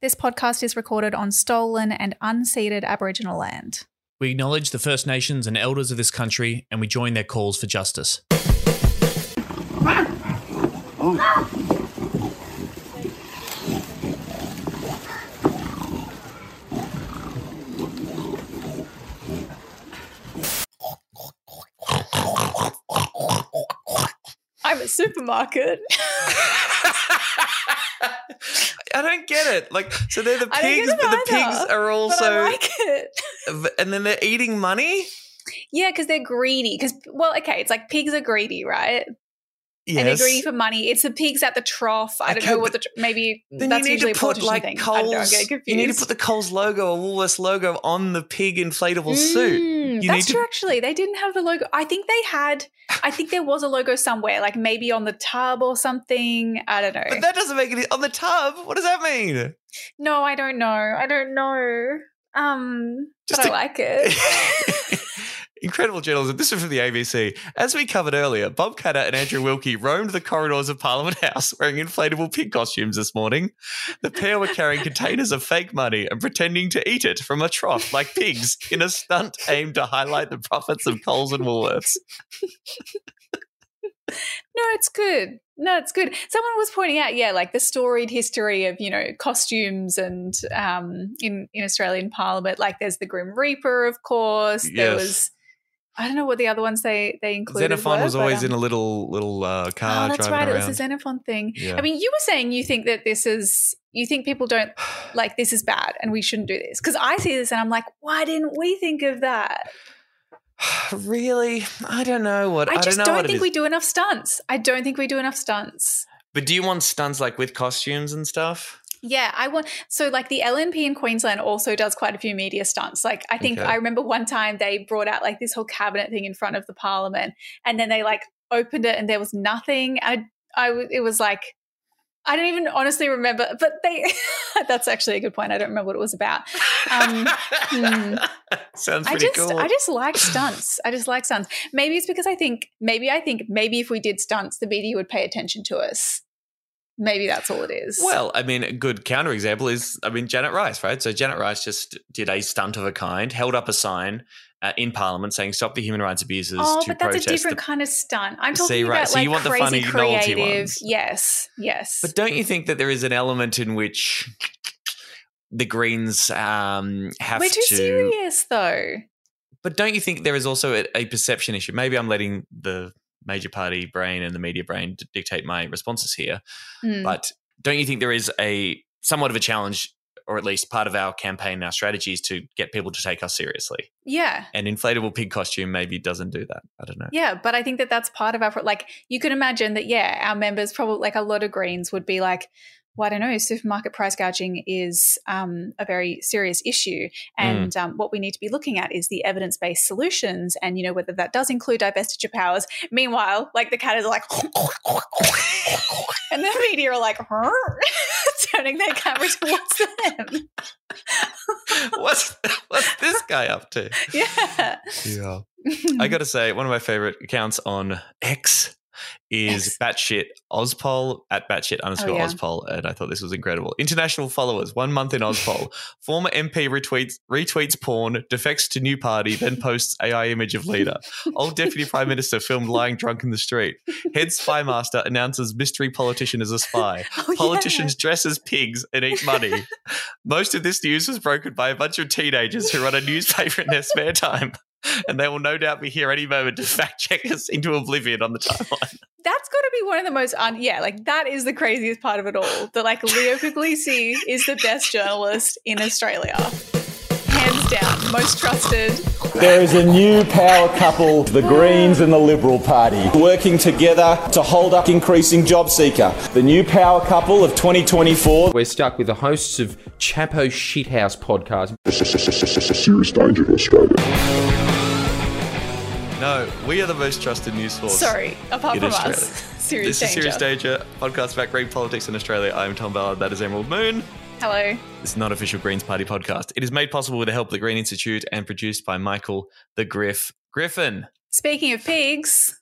This podcast is recorded on stolen and unceded Aboriginal land. We acknowledge the First Nations and elders of this country and we join their calls for justice. I'm a supermarket. I don't get it. Like, so they're the I don't get pigs, but the pigs are also, I like it. and then they're eating money. Yeah, because they're greedy. Because, well, okay, it's like pigs are greedy, right? Yes. And they're greedy for money. It's the pigs at the trough. I don't Okay, know what the tr- maybe then that's you need usually to put like thing. Coles. You need to put the Coles logo or Woolworths logo on the pig inflatable suit. Mm, You that's need to- true. Actually, they didn't have the logo. I think they had. I think there was a logo somewhere, like maybe on the tub or something. I don't know. But that doesn't make any on the tub. What does that mean? no, I don't know. I don't know. Um, Just but I like it. Incredible journalism. This is from the ABC. As we covered earlier, Bob Katter and Andrew Wilkie roamed the corridors of Parliament House wearing inflatable pig costumes this morning. The pair were carrying containers of fake money and pretending to eat it from a trough like pigs in a stunt aimed to highlight the profits of Coles and Woolworths. No, it's good. No, it's good. Someone was pointing out, yeah, like the storied history of you know costumes and um, in in Australian Parliament. Like, there's the Grim Reaper, of course. There was, I don't know what the other ones they they included. Xenophon were, was but, always um, in a little little uh, car Oh, that's right. around. It was a Xenophon thing. Yeah. I mean, you were saying you think that this is, you think people don't like this is bad and we shouldn't do this. Because I see this and I'm like, why didn't we think of that? really? I don't know what. I, I, just don't know don't, what think we do enough stunts. I don't think we do enough stunts. But do you want stunts like with costumes and stuff? Yeah, I want so like the LNP in Queensland also does quite a few media stunts. Like I think Okay. I remember one time they brought out like this whole cabinet thing in front of the parliament, and then they like opened it and there was nothing. I I it was like I don't even honestly remember, but they that's actually a good point. I don't remember what it was about. Um, hmm. Sounds I just cool. I just like stunts. I just like stunts. Maybe it's because I think maybe I think maybe if we did stunts, the media would pay attention to us. Maybe that's all it is. Well, I mean, a good counterexample is, I mean, Janet Rice, right? So Janet Rice just did a stunt of a kind, held up a sign uh, in Parliament saying "Stop the human rights abuses" Oh, but that's a different the- kind of stunt. I'm See, talking right, about so like you want the crazy funny novelty creative. ones. Yes, yes. but don't you think that there is an element in which the Greens um, have to We're too to? serious, though. But don't you think there is also a, a perception issue? Maybe I'm letting the major party brain and the media brain d- dictate my responses here. Mm. But don't you think there is a somewhat of a challenge, or at least part of our campaign, and our strategy is to get people to take us seriously? yeah, An inflatable pig costume maybe doesn't do that. I don't know. yeah. But I think that that's part of our like. You can imagine that. Yeah, our members probably like a lot of Greens would be like. Well, I don't know. Supermarket price gouging is um, a very serious issue, and um, what we need to be looking at is the evidence-based solutions, and you know whether that does include divestiture powers. Meanwhile, like the cat is like, and the media are like, turning their camera towards them. what's what's this guy up to? yeah. Yeah. I got to say, one of my favorite accounts on X is batshit Ozpol at batshit underscore Oh, yeah. Ozpol, and I thought this was incredible. International followers, one month in Ozpol. Former MP retweets retweets porn, defects to new party, then posts AI image of leader. Old deputy prime minister filmed lying drunk in the street. Head spy master announces mystery politician as a spy. Oh, yeah. Politicians dress as pigs and eat money. Most of this news was broken by a bunch of teenagers who run a newspaper in their spare time. And they will no doubt be here any moment to fact check us into oblivion on the timeline. That's got to be one of the most un- yeah, like that is the craziest part of it all. That like Leo Puglisi is the best journalist in Australia, hands down, most trusted. There is a new power couple, the Greens and the Liberal Party, working together to hold up increasing job seeker. The new power couple of 2024 We're stuck with the hosts of Chapo Shithouse podcast. This a serious danger to Australia. No, we are the most trusted news source. Sorry, apart in from Australia. us, serious This danger. is Serious Danger, podcast about green politics in Australia. I am Tom Ballard, that is Emerald Moon. Hello. This is not official Greens Party podcast. It is made possible with the help of the Green Institute and produced by Michael the Griff Griffin. Speaking of pigs,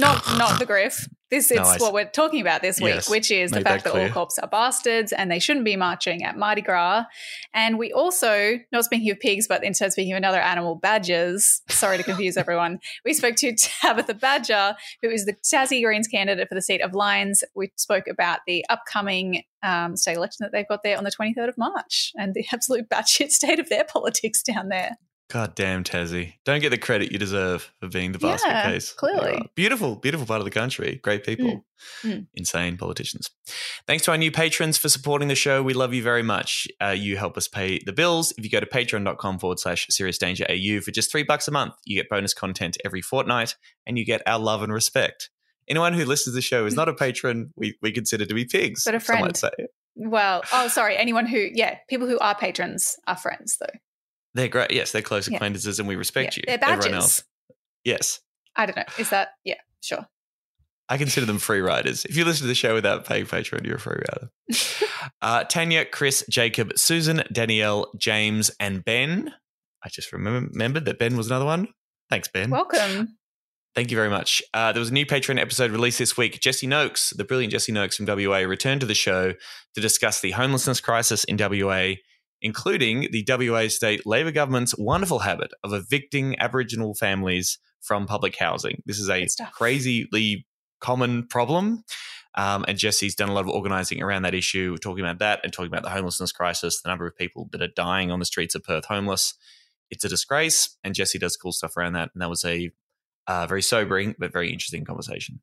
not not the griff. This is I what we're talking about this week, Yes, which is the fact that that, all cops are bastards and they shouldn't be marching at Mardi Gras. And we also, not speaking of pigs, but instead speaking of another animal, badgers. Sorry to confuse everyone. We spoke to Tabatha Badger, who is the Tassie Greens candidate for the seat of Lyons. We spoke about the upcoming um, state election that they've got there on the 23rd of March and the absolute batshit state of their politics down there. God damn, Tassie. Don't get the credit you deserve for being the basket Yeah, case. clearly. Beautiful, beautiful part of the country. Great people. Mm. Insane politicians. Thanks to our new patrons for supporting the show. We love you very much. Uh, you help us pay the bills. If you go to patreon.com forward slash serious danger AU for just three bucks a month, you get bonus content every fortnight and you get our love and respect. Anyone who listens to the show is not a patron, we, we consider to be pigs. But a some might friend. say. Well, oh, sorry. Anyone who, yeah, people who are patrons are friends, though. They're great. Yes, they're close Yeah. acquaintances and we respect Yeah, you. They're Everyone else. Yes. I don't know. Is that, yeah, sure. I consider them free riders. If you listen to the show without paying Patreon, you're a free rider. uh, Tanya, Chris, Jacob, Susan, Danielle, James, and Ben. I just remember, remembered that Ben was another one. Thanks, Ben. Welcome. Thank you very much. Uh, there was a new Patreon episode released this week. Jesse Noakes, the brilliant Jesse Noakes from WA, returned to the show to discuss the homelessness crisis in WA, including the WA state Labor government's wonderful habit of evicting Aboriginal families from public housing. This is a crazily common problem. Um, and Jesse's done a lot of organizing around that issue, talking about that and talking about the homelessness crisis, the number of people that are dying on the streets of Perth homeless. It's a disgrace, and Jesse does cool stuff around that. And that was a uh, very sobering but very interesting conversation.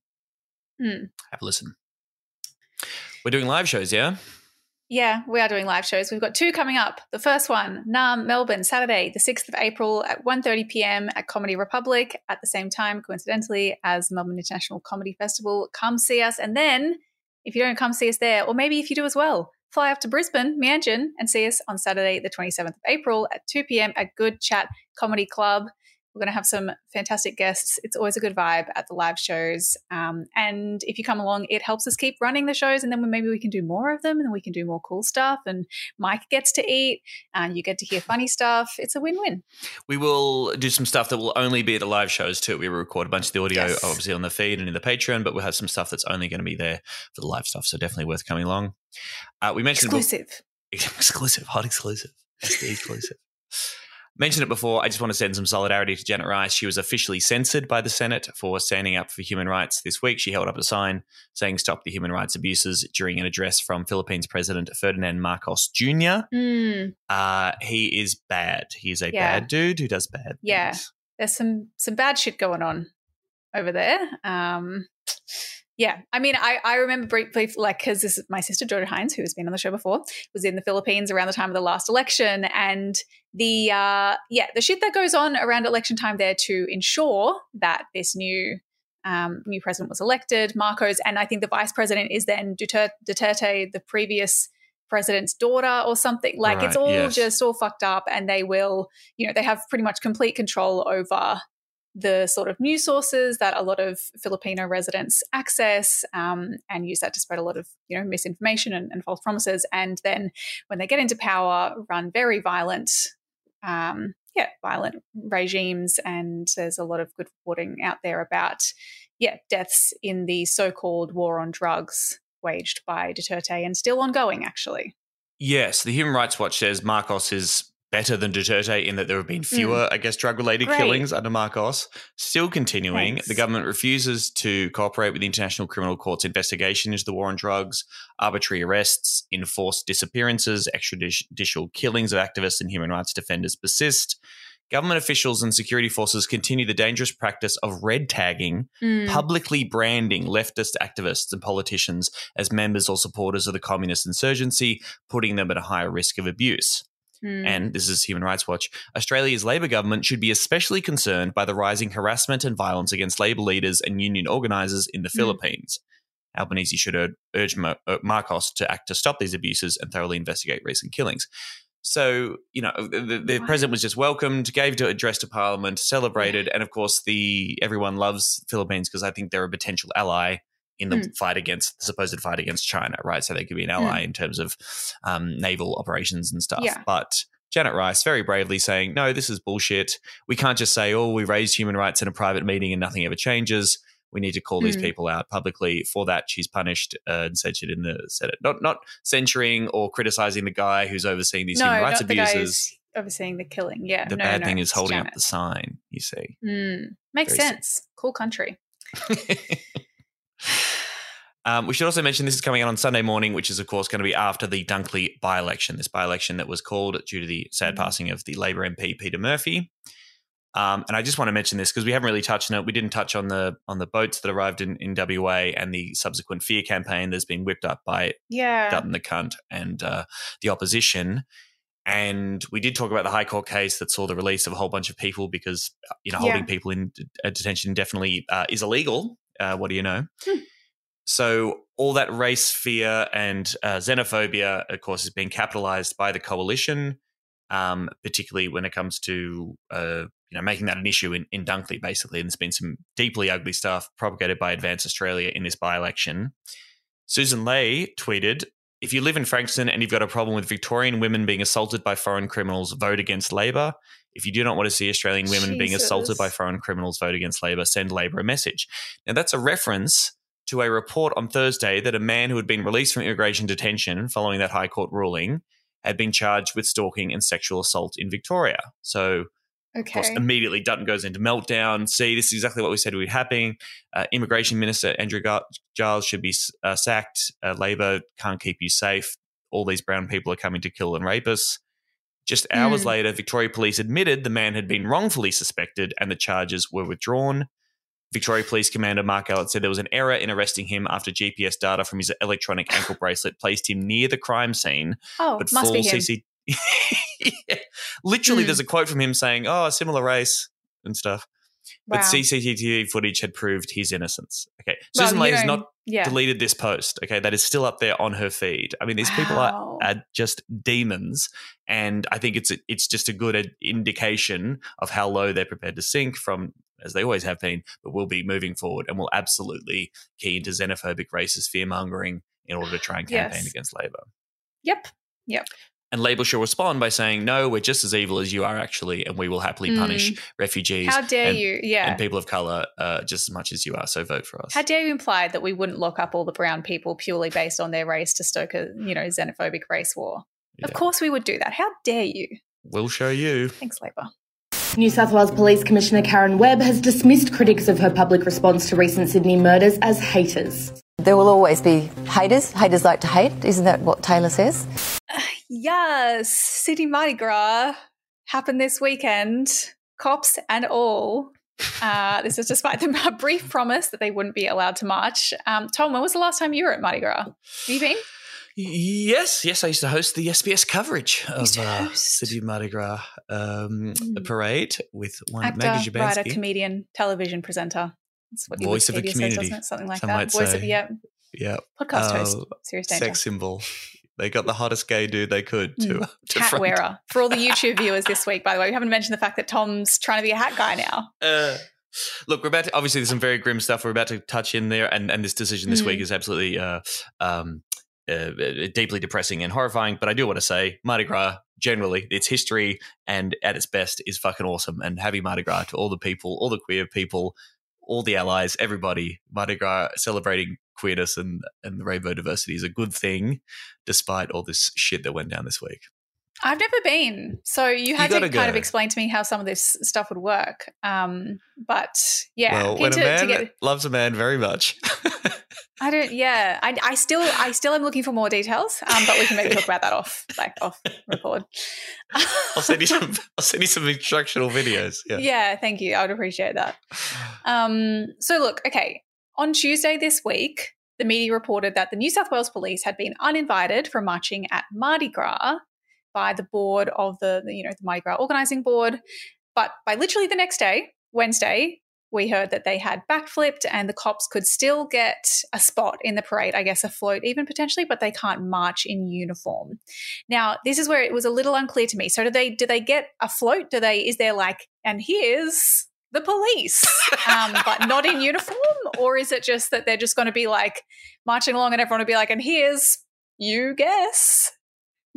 Hmm. Have a listen. We're doing live shows, yeah? Yeah, we are doing live shows. We've got two coming up. The first one, Naarm Melbourne, Saturday, the 6th of April at 1.30 p.m. at Comedy Republic at the same time, coincidentally, as Melbourne International Comedy Festival. Come see us. And then, if you don't come see us there, or maybe if you do as well, fly up to Brisbane, Meanjin, and see us on Saturday, the 27th of April at 2 p.m. at Good Chat Comedy Club. We're going to have some fantastic guests. It's always a good vibe at the live shows. Um, and if you come along, it helps us keep running the shows. And then we- maybe we can do more of them and then we can do more cool stuff. And Mike gets to eat and you get to hear funny stuff. It's a win win. We will do some stuff that will only be at the live shows too. We will record a bunch of the audio, Yes. obviously, on the feed and in the Patreon, but we'll have some stuff that's only going to be there for the live stuff. So definitely worth coming along. Uh, we mentioned before- Exclusive. exclusive, hot exclusive, SD exclusive. Mentioned it before. I just want to send some solidarity to Janet Rice. She was officially censored by the Senate for standing up for human rights this week. She held up a sign saying "Stop the human rights abuses" during an address from Philippines President Ferdinand Marcos Jr. Mm, Uh, he is bad. He is a Yeah. bad dude who does bad. Yeah. things. there's some some bad shit going on over there. Um, yeah, I mean, I, I remember briefly, like, because this is my sister Georgia Hines, who has been on the show before, was in the Philippines around the time of the last election, and the uh, yeah, the shit that goes on around election time there to ensure that this new um, new president was elected, Marcos, and I think the vice president is then Duterte, Duterte the previous president's daughter or something. Like it's all yes. just all fucked up, and they will, you know, they have pretty much complete control over the sort of news sources that a lot of Filipino residents access um, and use that to spread a lot of you know misinformation and, and false promises. And then when they get into power, run very violent, um, yeah, violent regimes. And there's a lot of good reporting out there about yeah deaths in the so-called war on drugs waged by Duterte and still ongoing actually. Yes, the Human Rights Watch says Marcos is better than Duterte in that there have been fewer, I guess, drug related Mm. Killings under Marcos. Still continuing, Thanks. the government refuses to cooperate with the International Criminal Court's investigation into the war on drugs, arbitrary arrests, enforced disappearances, extrajudicial killings of activists and human rights defenders persist. Government officials and security forces continue the dangerous practice of red tagging Mm. publicly branding leftist activists and politicians as members or supporters of the communist insurgency, putting them at a higher risk of abuse. Mm. And this is Human Rights Watch. Australia's Labor government should be especially concerned by the rising harassment and violence against Labor leaders and union organisers in the Mm. Philippines. Albanese should ur- urge Mar- uh, Marcos to act to stop these abuses and thoroughly investigate recent killings. So, you know, the, the, Wow. president was just welcomed, gave to address to parliament, celebrated, and of course, the everyone loves Philippines because I think they're a potential ally in the Mm. fight against the supposed fight against China, right? So they could be an ally in terms of um, naval operations and stuff. Yeah. But Janet Rice very bravely saying, no, this is bullshit. We can't just say, oh, we raised human rights in a private meeting and nothing ever changes. We need to call these Mm. people out publicly. For that, she's punished uh, and censured in the Senate. Not not censuring or criticizing the guy who's overseeing these no, human rights not the guy abuses. overseeing the killing. Yeah, The no, bad no, thing is holding up the sign. You see. Mm, makes Very sense. Cool country. Um, we should also mention this is coming out on Sunday morning, which is, of course, going to be after the Dunkley by election. This by election that was called due to the sad Mhm. passing of the Labor MP Peter Murphy. Um, and I just want to mention this because we haven't really touched on it. We didn't touch on the on the boats that arrived in, in WA and the subsequent fear campaign that's been whipped up by Yeah. Dutton the cunt and uh, the opposition. And we did talk about the High Court case that saw the release of a whole bunch of people because uh, you know Yeah. holding people in uh, detention definitely uh, is illegal. Uh, what do you know? Hmm. So all that race fear and uh, xenophobia, of course, is being capitalized by the coalition, um, particularly when it comes to uh, you know making that an issue in, in Dunkley, basically. And there's been some deeply ugly stuff propagated by Advance Australia in this by-election. Sussan Ley tweeted, if you live in Frankston and you've got a problem with Victorian women being assaulted by foreign criminals, vote against Labor. If you do not want to see Australian women being assaulted by foreign criminals, vote against Labor. Send Labor a message. Now, that's a reference to a report on Thursday that a man who had been released from immigration detention following that High Court ruling had been charged with stalking and sexual assault in Victoria. So, of course, immediately Dutton goes into meltdown. See, this is exactly what we said would be happening. Uh, Immigration Minister Andrew Giles should be uh, sacked. Uh, Labor can't keep you safe. All these brown people are coming to kill and rape us. Just hours Mm. later, Victoria Police admitted the man had been wrongfully suspected and the charges were withdrawn. Victoria Police Commander Mark Allett said there was an error in arresting him after GPS data from his electronic ankle bracelet placed him near the crime scene oh, but must full be him. CC. Yeah. Literally, Mm. there's a quote from him saying, "Oh, a similar race and stuff." Wow. But CCTV footage had proved his innocence. Okay, Well, Sussan Ley has not yeah. deleted this post. Okay, that is still up there on her feed. I mean, these people are, are just demons, and I think it's a, it's just a good indication of how low they're prepared to sink from. As they always have been, but will be moving forward, and will absolutely key into xenophobic, racist fear mongering in order to try and campaign Yes. against Labor. Yep. Yep. And Labor shall respond by saying, no, we're just as evil as you are, actually, and we will happily punish refugees Mm. How dare and, you? Yeah. and people of color uh, just as much as you are. So vote for us. How dare you imply that we wouldn't lock up all the brown people purely based on their race to stoke a you know xenophobic race war? Of course we would do that. How dare you? We'll show you. Thanks, Labour. New South Wales Police Commissioner Karen Webb has dismissed critics of her public response to recent Sydney murders as haters. There will always be haters. Haters like to hate. Isn't that what Taylor says? Yes, Sydney Mardi Gras happened this weekend, cops and all. Uh, this is despite the brief promise that they wouldn't be allowed to march. Um, Tom, when was the last time you were at Mardi Gras? Have you been? Yes, yes, I used to host the SBS coverage of uh, of Mardi Gras um, Mm. parade with one Actor, Maggie writer, comedian, television presenter. That's what Voice of a Wikipedia says, community. Something like some that. Voice of say. yeah, yeah, podcast host. Uh, Serious danger. sex symbol. They got the hottest gay dude they could to, Mm. to Hat front. wearer. For all the YouTube viewers this week, by the way, we haven't mentioned the fact that Tom's trying to be a hat guy now. Uh, look, we're about to, obviously there's some very grim stuff we're about to touch in there, and, and this decision this Mm. week is absolutely uh, um, uh, deeply depressing and horrifying. But I do want to say, Mardi Gras generally, its history and at its best is fucking awesome. And happy Mardi Gras to all the people, all the queer people, all the allies, everybody. Mardi Gras celebrating queerness and and the rainbow diversity is a good thing, despite all this shit that went down this week. I've never been, so you had to gotta kind of explain to me how some of this stuff would work. Um, but yeah, well, when a to- to man get- loves a man very much. I don't. Yeah, I, I still, I still am looking for more details. Um, but we can maybe talk about that off, like off record. I'll send you some. I'll send you some instructional videos. Yeah. yeah, thank you. I would appreciate that. Um, so look, okay. On Tuesday this week, the media reported that the New South Wales Police had been uninvited from marching at Mardi Gras by the board of the, you know, the Mardi Gras organising board. But by literally the next day, Wednesday, we heard that they had backflipped and the cops could still get a spot in the parade, I guess a float even potentially, but they can't march in uniform. Now, this is where it was a little unclear to me. So do they do they get a float? Do they is there like and here's the police, um, but not in uniform, or is it just that they're just going to be like marching along and everyone will be like, and here's you guess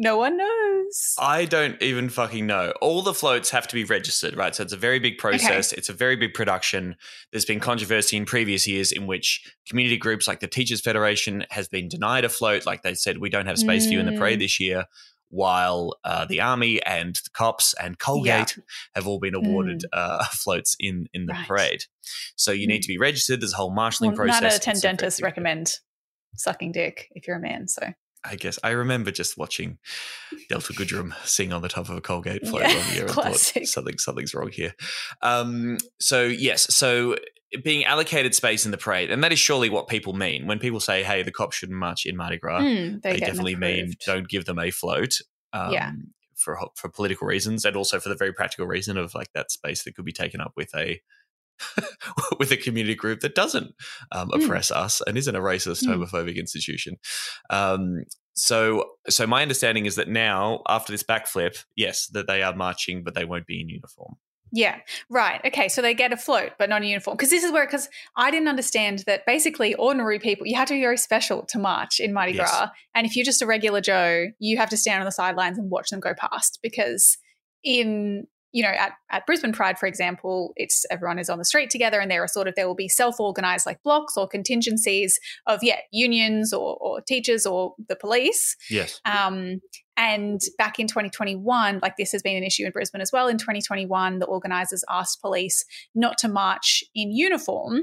No one knows. I don't even fucking know. All the floats have to be registered, right? So it's a very big process. It's a very big production. There's been controversy in previous years in which community groups like the Teachers Federation has been denied a float. Like they said, we don't have space for you in the parade Mm. this year. While uh, the army and the cops and Colgate have all been awarded uh, floats in in the Right. parade, so you Mm. need to be registered. There's a whole marshalling Well, process. nine out of ten a very dentists recommend sucking dick if you're a man. So I guess I remember just watching Delta Goodrem sing on the top of a Colgate float Yeah, one year and thought something something's wrong here. Um, so yes, so being allocated space in the parade, and that is surely what people mean when people say, "Hey, the cops shouldn't march in Mardi Gras." mm, they they, definitely mean don't give them a float. Um, Yeah. For for political reasons, and also for the very practical reason of like that space that could be taken up with a with a community group that doesn't um, Mm. oppress us and isn't a racist, Mm. homophobic institution. Um, so, so my understanding is that now, after this backflip, yes, that they are marching, but they won't be in uniform. Yeah, right. Okay, so they get a float, but not a uniform. Because this is where, because I didn't understand that basically ordinary people, you have to be very special to march in Mardi Yes. Gras. And if you're just a regular Joe, you have to stand on the sidelines and watch them go past. Because in, you know, at, at Brisbane Pride, for example, it's everyone is on the street together and there are sort of, there will be self organized like blocks or contingencies of, yeah, unions or, or teachers or the police. Yes. Um, and back in 2021, like this has been an issue in Brisbane as well. In 2021, the organisers asked police not to march in uniform.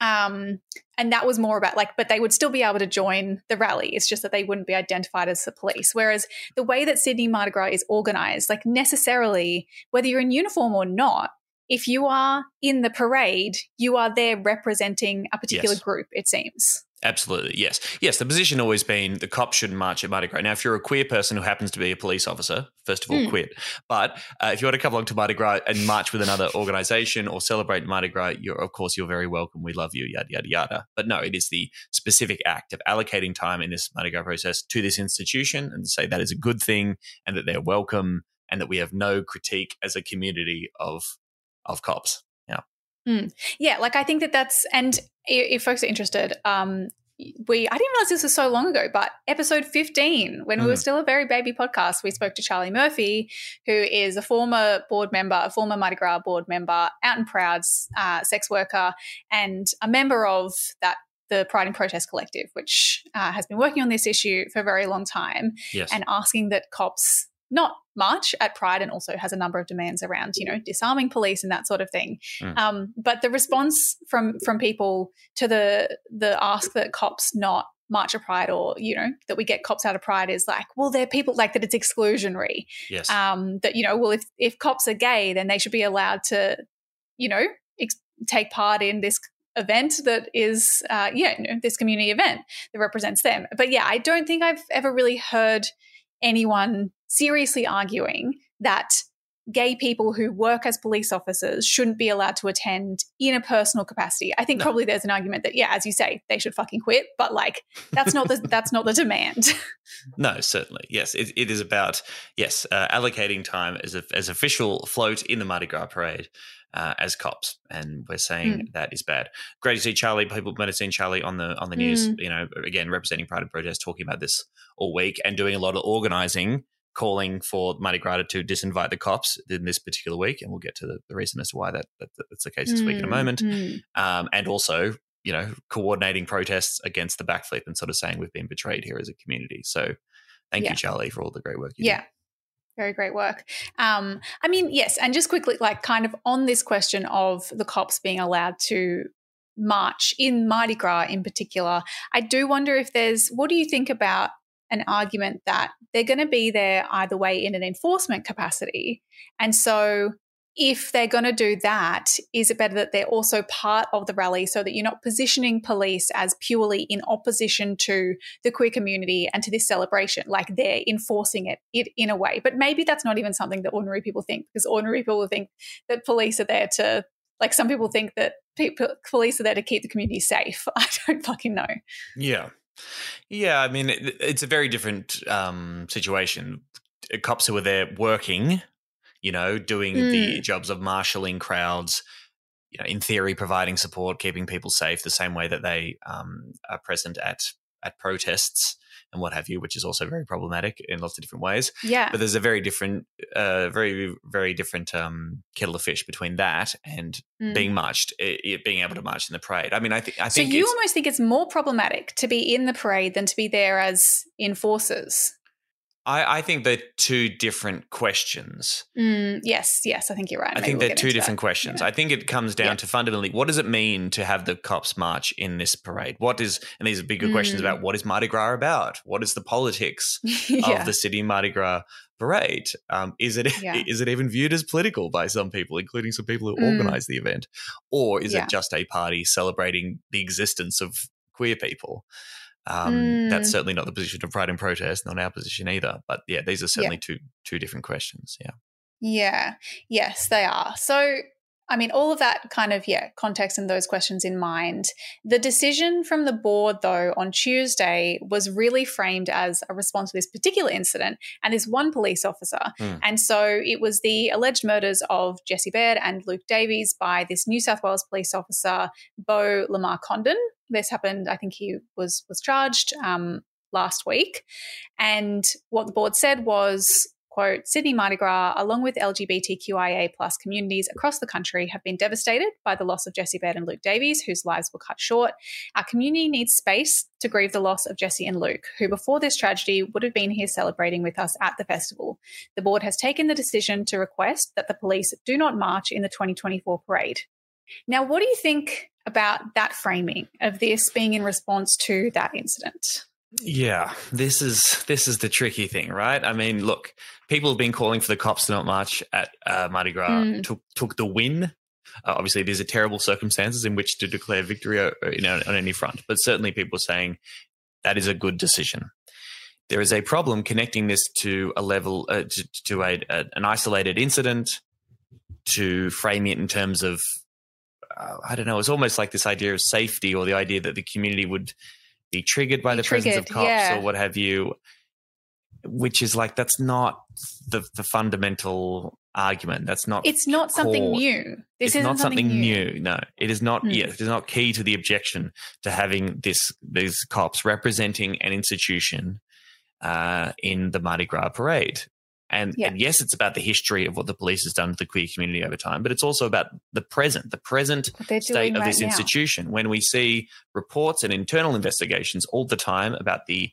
Um, and that was more about like, but they would still be able to join the rally. It's just that they wouldn't be identified as the police. Whereas the way that Sydney Mardi Gras is organised, like necessarily, whether you're in uniform or not, if you are in the parade, you are there representing a particular Yes. group, it seems. Absolutely. Yes. Yes. The position always been the cops shouldn't march at Mardi Gras. Now, if you're a queer person who happens to be a police officer, first of all, Mm. quit. But uh, if you want to come along to Mardi Gras and march with another organization or celebrate Mardi Gras, you're, of course, you're very welcome. We love you, yada, yada, yada. But no, it is the specific act of allocating time in this Mardi Gras process to this institution and to say that is a good thing and that they're welcome and that we have no critique as a community of, of cops. Yeah, like I think that that's and if folks are interested, um, we I didn't realize this was so long ago, but episode fifteen, when we were Mm. still a very baby podcast, we spoke to Charlie Murphy, who is a former board member, a former Mardi Gras board member, out and proud uh, sex worker, and a member of that the Pride and Protest Collective, which uh, has been working on this issue for a very long time Yes. and asking that cops not march at Pride and also has a number of demands around, you know, disarming police and that sort of thing. Mm. Um, but the response from from people to the the ask that cops not march at Pride or you know that we get cops out of Pride is like, well, they're people like that. It's exclusionary. yes. Um, that you know, well, if if cops are gay, then they should be allowed to, you know, ex- take part in this event that is uh yeah you know, this community event that represents them but yeah i don't think i've ever really heard anyone seriously arguing that gay people who work as police officers shouldn't be allowed to attend in a personal capacity. I think No. probably there's an argument that yeah, as you say, they should fucking quit, but like that's not the that's not the demand. No, certainly. Yes, it, it is about yes uh, allocating time as a, as official float in the Mardi Gras parade uh, as cops, and we're saying that is bad. Great to see Charlie. People might have seen Charlie on the on the news. Mm. You know, again representing Pride and Protest, talking about this all week and doing a lot of organising, calling for Mardi Gras to disinvite the cops in this particular week, and we'll get to the, the reason as to why that, that that's the case this week in a Mm, moment mm. um, and also you know coordinating protests against the backflip and sort of saying we've been betrayed here as a community so thank Yeah. you charlie for all the great work Yeah. Very great work. Um, I mean, yes, and just quickly, like, kind of on this question of the cops being allowed to march in Mardi Gras in particular, I do wonder if there's what do you think about an argument that they're going to be there either way in an enforcement capacity? And so, if they're going to do that, is it better that they're also part of the rally so that you're not positioning police as purely in opposition to the queer community and to this celebration. Like they're enforcing it, it in a way. But maybe that's not even something that ordinary people think because ordinary people will think that police are there to, like some people think that people, police are there to keep the community safe. I don't fucking know. yeah yeah i mean it, it's a very different um, situation. Cops who are there working you know doing the jobs of marshalling crowds you know in theory providing support keeping people safe the same way that they um, are present at at protests and what have you, which is also very problematic in lots of different ways. Yeah. But there's a very different, uh, very very different um, kettle of fish between that and Mm. being marched, i i- being able to march in the parade. I mean, I think I so think you almost think it's more problematic to be in the parade than to be there as enforcers. I, I think they're two different questions. Mm, yes, yes, I think you're right. I Maybe think we'll they're two different that. questions. Yeah. I think it comes down Yeah. to fundamentally what does it mean to have the cops march in this parade? What is, and these are bigger questions Mm. about what is Mardi Gras about? What is the politics yeah. of the Sydney Mardi Gras parade? Um, is it is it even viewed as political by some people, including some people who Mm. organize the event, or is it just a party celebrating the existence of queer people? Um, That's Mm. certainly not the position of Pride and Protest, not our position either. But yeah, these are certainly two two different questions. Yeah. Yeah. Yes, they are. So, I mean, all of that kind of, yeah, context and those questions in mind. The decision from the board, though, on Tuesday was really framed as a response to this particular incident and this one police officer. Hmm. And so it was the alleged murders of Jesse Baird and Luke Davies by this New South Wales police officer, Beau Lamarre-Condon. This happened, I think he was was charged um, last week. And what the board said was, quote, Sydney Mardi Gras, along with LGBTQIA plus communities across the country, have been devastated by the loss of Jesse Baird and Luke Davies, whose lives were cut short. Our community needs space to grieve the loss of Jesse and Luke, who before this tragedy would have been here celebrating with us at the festival. The board has taken the decision to request that the police do not march in the 2024 parade. Now, what do you think about that framing of this being in response to that incident? Yeah, this is this is the tricky thing, right? I mean, look, people have been calling for the cops to not march at uh, Mardi Gras. Mm. Took took the win. Uh, obviously, these are terrible circumstances in which to declare victory o- you know, on any front, but certainly people are saying that is a good decision. There is a problem connecting this to a level uh, to, to a, a, an isolated incident, to frame it in terms of uh, I don't know. It's almost like this idea of safety or the idea that the community would be triggered by Be the presence of cops yeah. or what have you, which is like that's not the the fundamental argument. That's not. It's not something new. This it's isn't not something new. new. No, it is not. Hmm. Yeah, it is not key to the objection to having this these cops representing an institution uh, in the Mardi Gras parade. And, Yeah. and yes, it's about the history of what the police has done to the queer community over time, but it's also about the present, the present state of right this now. institution. When we see reports and internal investigations all the time about the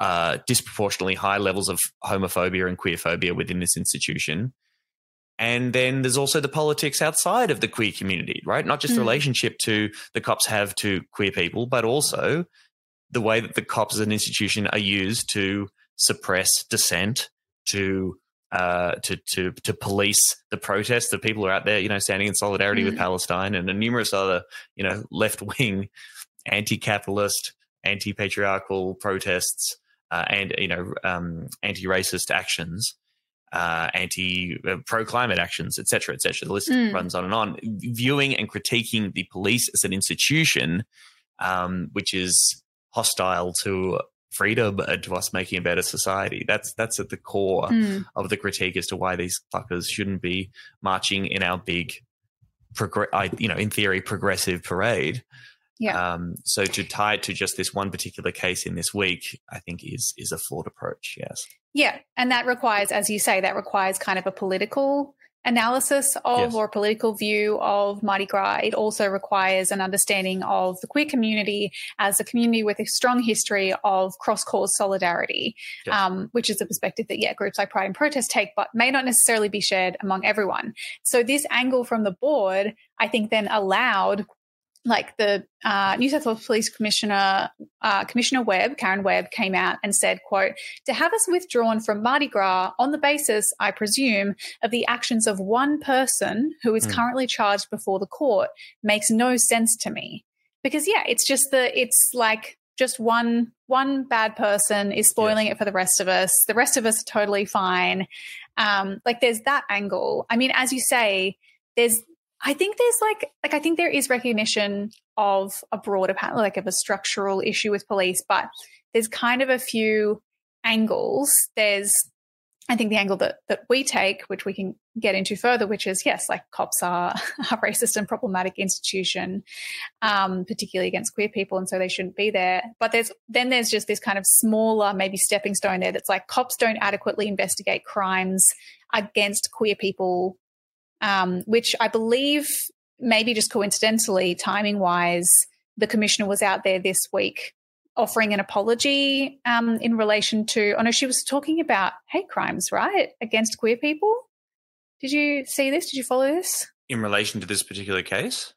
uh, disproportionately high levels of homophobia and queerphobia within this institution. And then there's also the politics outside of the queer community, right? Not just the Mm. relationship to the cops have to queer people, but also the way that the cops as an institution are used to suppress dissent, to uh, to to to police the protests. The people are out there, you know, standing in solidarity with Mm. Palestine, and numerous other, you know, left wing, anti-capitalist, anti-patriarchal protests, uh, and you know, um, anti-racist actions. Uh, anti uh, pro climate actions, etc., cetera, et cetera. The list Mm. runs on and on. Viewing and critiquing the police as an institution, um, which is hostile to freedom and to us making a better society. That's that's at the core Mm. of the critique as to why these fuckers shouldn't be marching in our big, progr- I, you know, in theory, progressive parade. Yeah. Um, so to tie it to just this one particular case in this week, I think is is a flawed approach. Yes. Yeah. And that requires, as you say, that requires kind of a political analysis of Yes. or political view of Mardi Gras. It also requires an understanding of the queer community as a community with a strong history of cross cause solidarity, Yes. um, which is a perspective that, yeah, groups like Pride and Protest take, but may not necessarily be shared among everyone. So this angle from the board, I think, then allowed like the uh, New South Wales Police Commissioner, uh, Commissioner Webb, Karen Webb, came out and said, "quote To have us withdrawn from Mardi Gras on the basis, I presume, of the actions of one person who is Mm. currently charged before the court makes no sense to me." Because yeah, it's just the it's like just one one bad person is spoiling it for the rest of us. The rest of us are totally fine. Um, like there's that angle. I mean, as you say, there's I think there's like like I think there is recognition of a broader pattern, like of a structural issue with police, but there's kind of a few angles. There's I think the angle that that we take, which we can get into further, which is yes, like cops are a racist and problematic institution, um, particularly against queer people, and so they shouldn't be there. But there's then there's just this kind of smaller, maybe stepping stone there that's like cops don't adequately investigate crimes against queer people, um, which I believe maybe just coincidentally, timing wise, the commissioner was out there this week offering an apology um, in relation to. Oh no, she was talking about hate crimes, right, against queer people. Did you see this? Did you follow this? In relation to this particular case,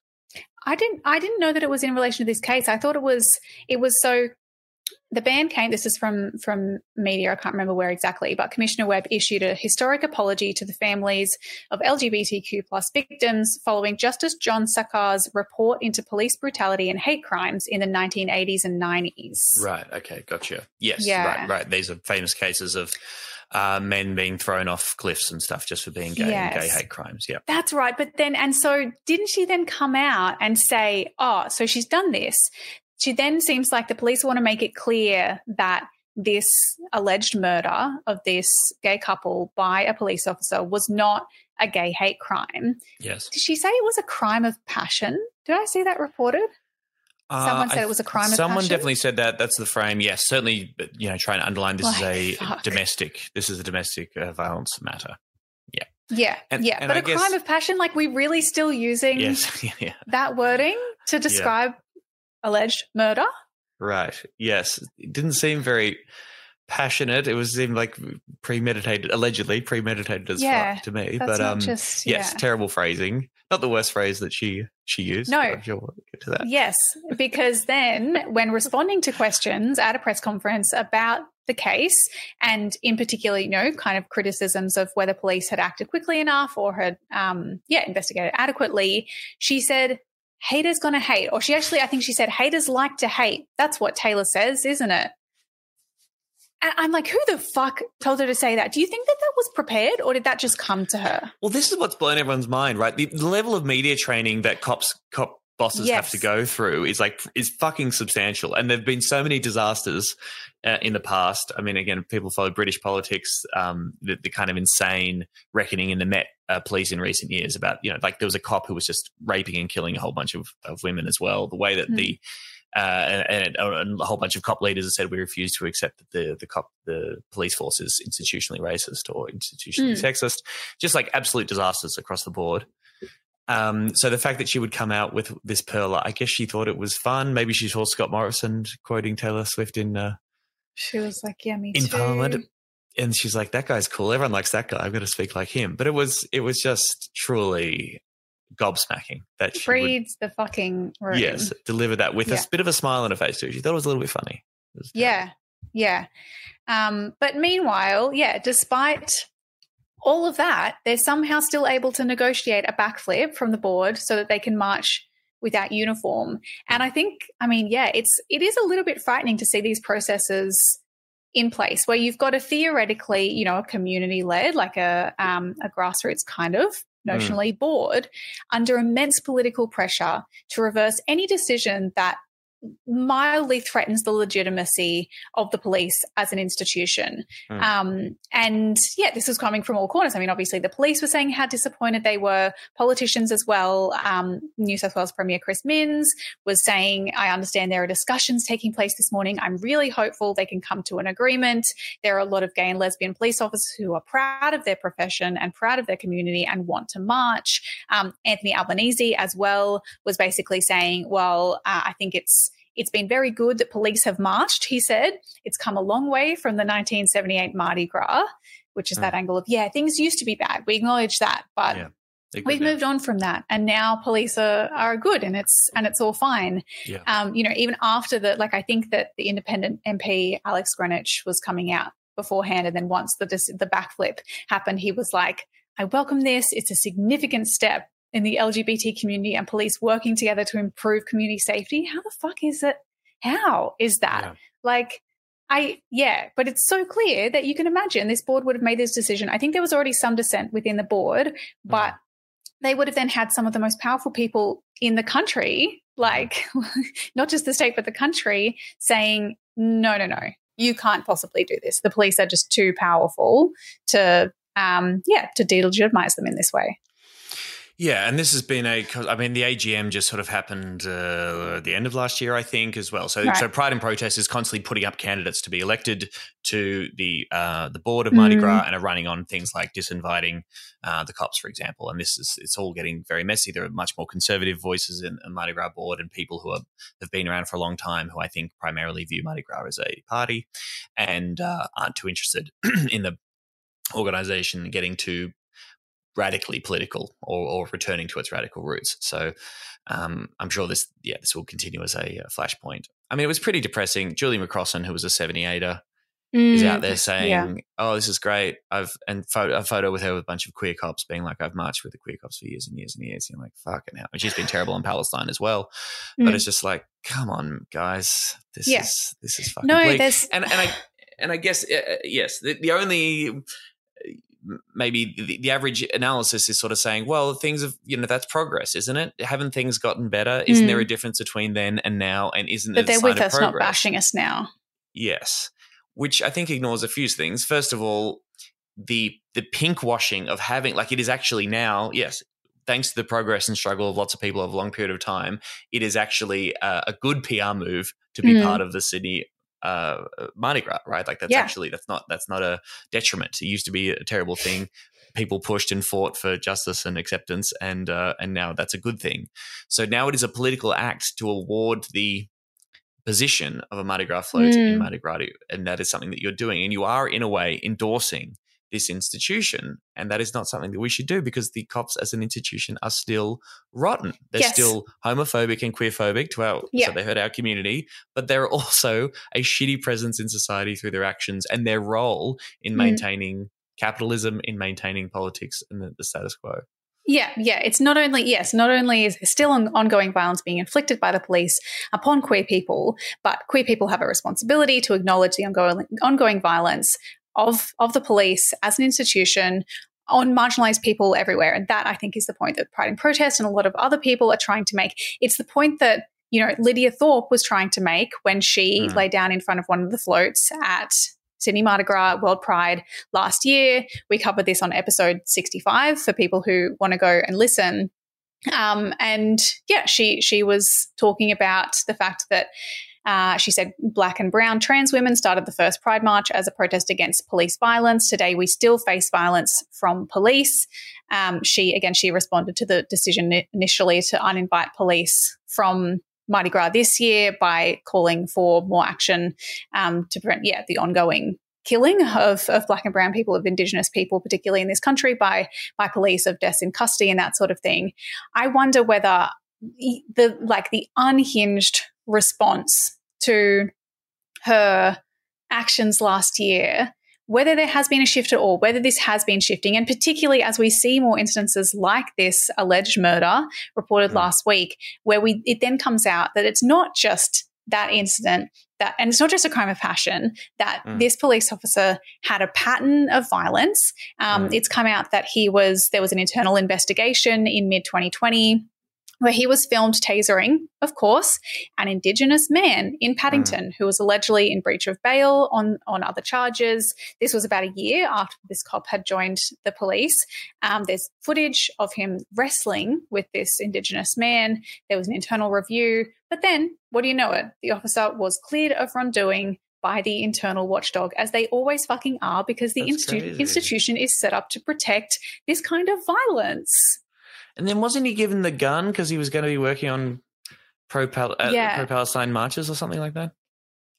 I didn't. I didn't know that it was in relation to this case. I thought it was. It was so. The ban came. This is from from media. I can't remember where exactly, but Commissioner Webb issued a historic apology to the families of LGBTQ plus victims following Justice John Sackar's report into police brutality and hate crimes in the 1980s and 90s. right? Okay, gotcha. Yes, Yeah. right, right. These are famous cases of uh, men being thrown off cliffs and stuff just for being gay and gay hate crimes. Yeah. That's right. But then, and so didn't she then come out and say, oh, so she's done this? She then seems like the police want to make it clear that this alleged murder of this gay couple by a police officer was not a gay hate crime. Yes. Did she say it was a crime of passion? Did I see that reported? Someone said Uh, I- it was a crime of Someone passion? definitely said that. That's the frame. Yes, certainly. You know, try and underline this is a fuck. domestic. This is a domestic uh, violence matter. Yeah. And- yeah. and but I a guess- crime of passion, like we really still using Yes. yeah, yeah. that wording to describe alleged murder? Right. Yes. It didn't seem very passionate. It was seemed like premeditated, allegedly premeditated as Yeah, fuck to me. But um, just yes, terrible phrasing. Not the worst phrase that she she used. No. I'm sure we'll get to that. Yes, because then when responding to questions at a press conference about the case, and in particular, you know, kind of criticisms of whether police had acted quickly enough or had, um, yeah, investigated adequately, she said, haters gonna hate. Or she actually, I think she said, haters like to hate. That's what Taylor says, isn't it? And I'm like, who the fuck told her to say that? Do you think that that was prepared or did that just come to her? Well, this is what's blown everyone's mind, right? The, the level of media training that cops cop bosses have to go through is like is fucking substantial, and there've been so many disasters uh, in the past. I mean, again, people follow British politics, um, the, the kind of insane reckoning in the Met uh, police in recent years about you know, like there was a cop who was just raping and killing a whole bunch of, of women as well. The way that Hmm. the uh, and, and a whole bunch of cop leaders have said we refuse to accept that the the cop the police force is institutionally racist or institutionally Hmm. sexist. Just like absolute disasters across the board. Um, so the fact that she would come out with this pearl, I guess she thought it was fun. Maybe she saw Scott Morrison quoting Taylor Swift in uh, She was like, yeah, me in too. Parliament, and she's like, "That guy's cool. Everyone likes that guy. I've got to speak like him." But it was it was just truly gobsmacking that she would the fucking room. Yes, deliver that with Yeah. a bit of a smile on her face too. She thought it was a little bit funny. Yeah, yeah. Um, but meanwhile, yeah, despite all of that, they're somehow still able to negotiate a backflip from the board so that they can march without uniform. And I think, I mean, yeah, it's it is a little bit frightening to see these processes in place where you've got a theoretically, you know, a community led, like a um, a grassroots kind of notionally board under immense political pressure to reverse any decision that mildly threatens the legitimacy of the police as an institution. Mm. Um, and yeah, this is coming from all corners. I mean, obviously, the police were saying how disappointed they were, politicians as well. Um, New South Wales Premier Chris Minns was saying, I understand there are discussions taking place this morning. I'm really hopeful they can come to an agreement. There are a lot of gay and lesbian police officers who are proud of their profession and proud of their community and want to march. Um, Anthony Albanese as well was basically saying, well, uh, I think it's it's been very good that police have marched, he said. It's come a long way from the 1978 Mardi Gras, which is that angle of, yeah, things used to be bad. We acknowledge that, but Yeah. We've moved on from that. And now police are, are good and it's and it's all fine. Yeah. Um, you know, even after the like I think that the independent MP Alex Greenwich was coming out beforehand and then once the the backflip happened, he was like, I welcome this. It's a significant step in the LGBT community and police working together to improve community safety. How the fuck is it? How is that? Yeah. Like, I, yeah, but it's so clear that you can imagine this board would have made this decision. I think there was already some dissent within the board, but they would have then had some of the most powerful people in the country, like not just the state, but the country, saying, no, no, no, you can't possibly do this. The police are just too powerful to, um, yeah, to delegitimize them in this way. Yeah, and this has been a. I mean, the AGM just sort of happened uh, at the end of last year, I think, as well. So, Right. so Pride and Protest is constantly putting up candidates to be elected to the uh, the board of Mardi Mm. Gras, and are running on things like disinviting uh, the cops, for example. And this is it's all getting very messy. There are much more conservative voices in, in Mardi Gras board, and people who are, have been around for a long time, who I think primarily view Mardi Gras as a party, and uh, aren't too interested in the organization getting too radically political or, or returning to its radical roots. So um, I'm sure this, yeah, this will continue as a, uh flashpoint. I mean, it was pretty depressing. Julie McCrossin, who was a 78er, is out there saying, yeah. "Oh, this is great." I've and photo, a photo with her with a bunch of queer cops, being like, "I've marched with the queer cops for years and years and years." And you're like, "Fucking hell!" And she's been terrible in Palestine as well. But Mm. it's just like, come on, guys, this Yeah. is this is fucking No, bleak. there's- and and I and I guess uh, yes, the, the only maybe the, the average analysis is sort of saying, well, things have you know that's progress, isn't it? Haven't things gotten better? Isn't Mm. there a difference between then and now? And isn't But a they're with us, not bashing us now. Yes, which I think ignores a few things. First of all, the the pink washing of having like it is actually now yes. Thanks to the progress and struggle of lots of people over a long period of time, it is actually uh, a good PR move to be Mm. part of the Sydney uh, Mardi Gras, right? Like that's Yeah. actually that's not that's not a detriment. It used to be a terrible thing. People pushed and fought for justice and acceptance, and uh, and now that's a good thing. So now it is a political act to award the position of a Mardi Gras float in Mm. Mardi Gras, and that is something that you're doing, and you are in a way endorsing this institution, and that is not something that we should do because the cops as an institution are still rotten. They're Yes. still homophobic and queerphobic to our Yeah. so they hurt our community, but they're also a shitty presence in society through their actions and their role in Mm. maintaining capitalism, in maintaining politics and the, the status quo. Yeah, yeah. It's not only yes, not only is there still on, ongoing violence being inflicted by the police upon queer people, but queer people have a responsibility to acknowledge the ongoing ongoing violence of of the police as an institution on marginalized people everywhere. And that I think is the point that Pride and Protest and a lot of other people are trying to make. It's the point that you know Lydia Thorpe was trying to make when she Mm. lay down in front of one of the floats at Sydney Mardi Gras World Pride last year. We covered this on episode 65 for people who want to go and listen. Um, and yeah, she she was talking about the fact that uh, she said black and brown trans women started the first Pride March as a protest against police violence. Today, we still face violence from police. Um, she again, she responded to the decision initially to uninvite police from Mardi Gras this year by calling for more action um, to prevent, yeah, the ongoing killing of, of black and brown people, of indigenous people, particularly in this country, by by police, of deaths in custody and that sort of thing. I wonder whether the like the unhinged response to her actions last year whether there has been a shift at all, whether this has been shifting, and particularly as we see more instances like this alleged murder reported Mm. last week, where we it then comes out that it's not just that incident that and it's not just a crime of passion that Mm. this police officer had a pattern of violence um, Mm. it's come out that he was there was an internal investigation in mid 2020 where he was filmed tasering, of course, an Indigenous man in Paddington who was allegedly in breach of bail on, on other charges. This was about a year after this cop had joined the police. Um, there's footage of him wrestling with this Indigenous man. There was an internal review. But then, what do you know it? The officer was cleared of wrongdoing by the internal watchdog, as they always fucking are, because the institu- institution is set up to protect this kind of violence. And then wasn't he given the gun because he was going to be working on pro uh, Yeah. pro Palestine marches or something like that?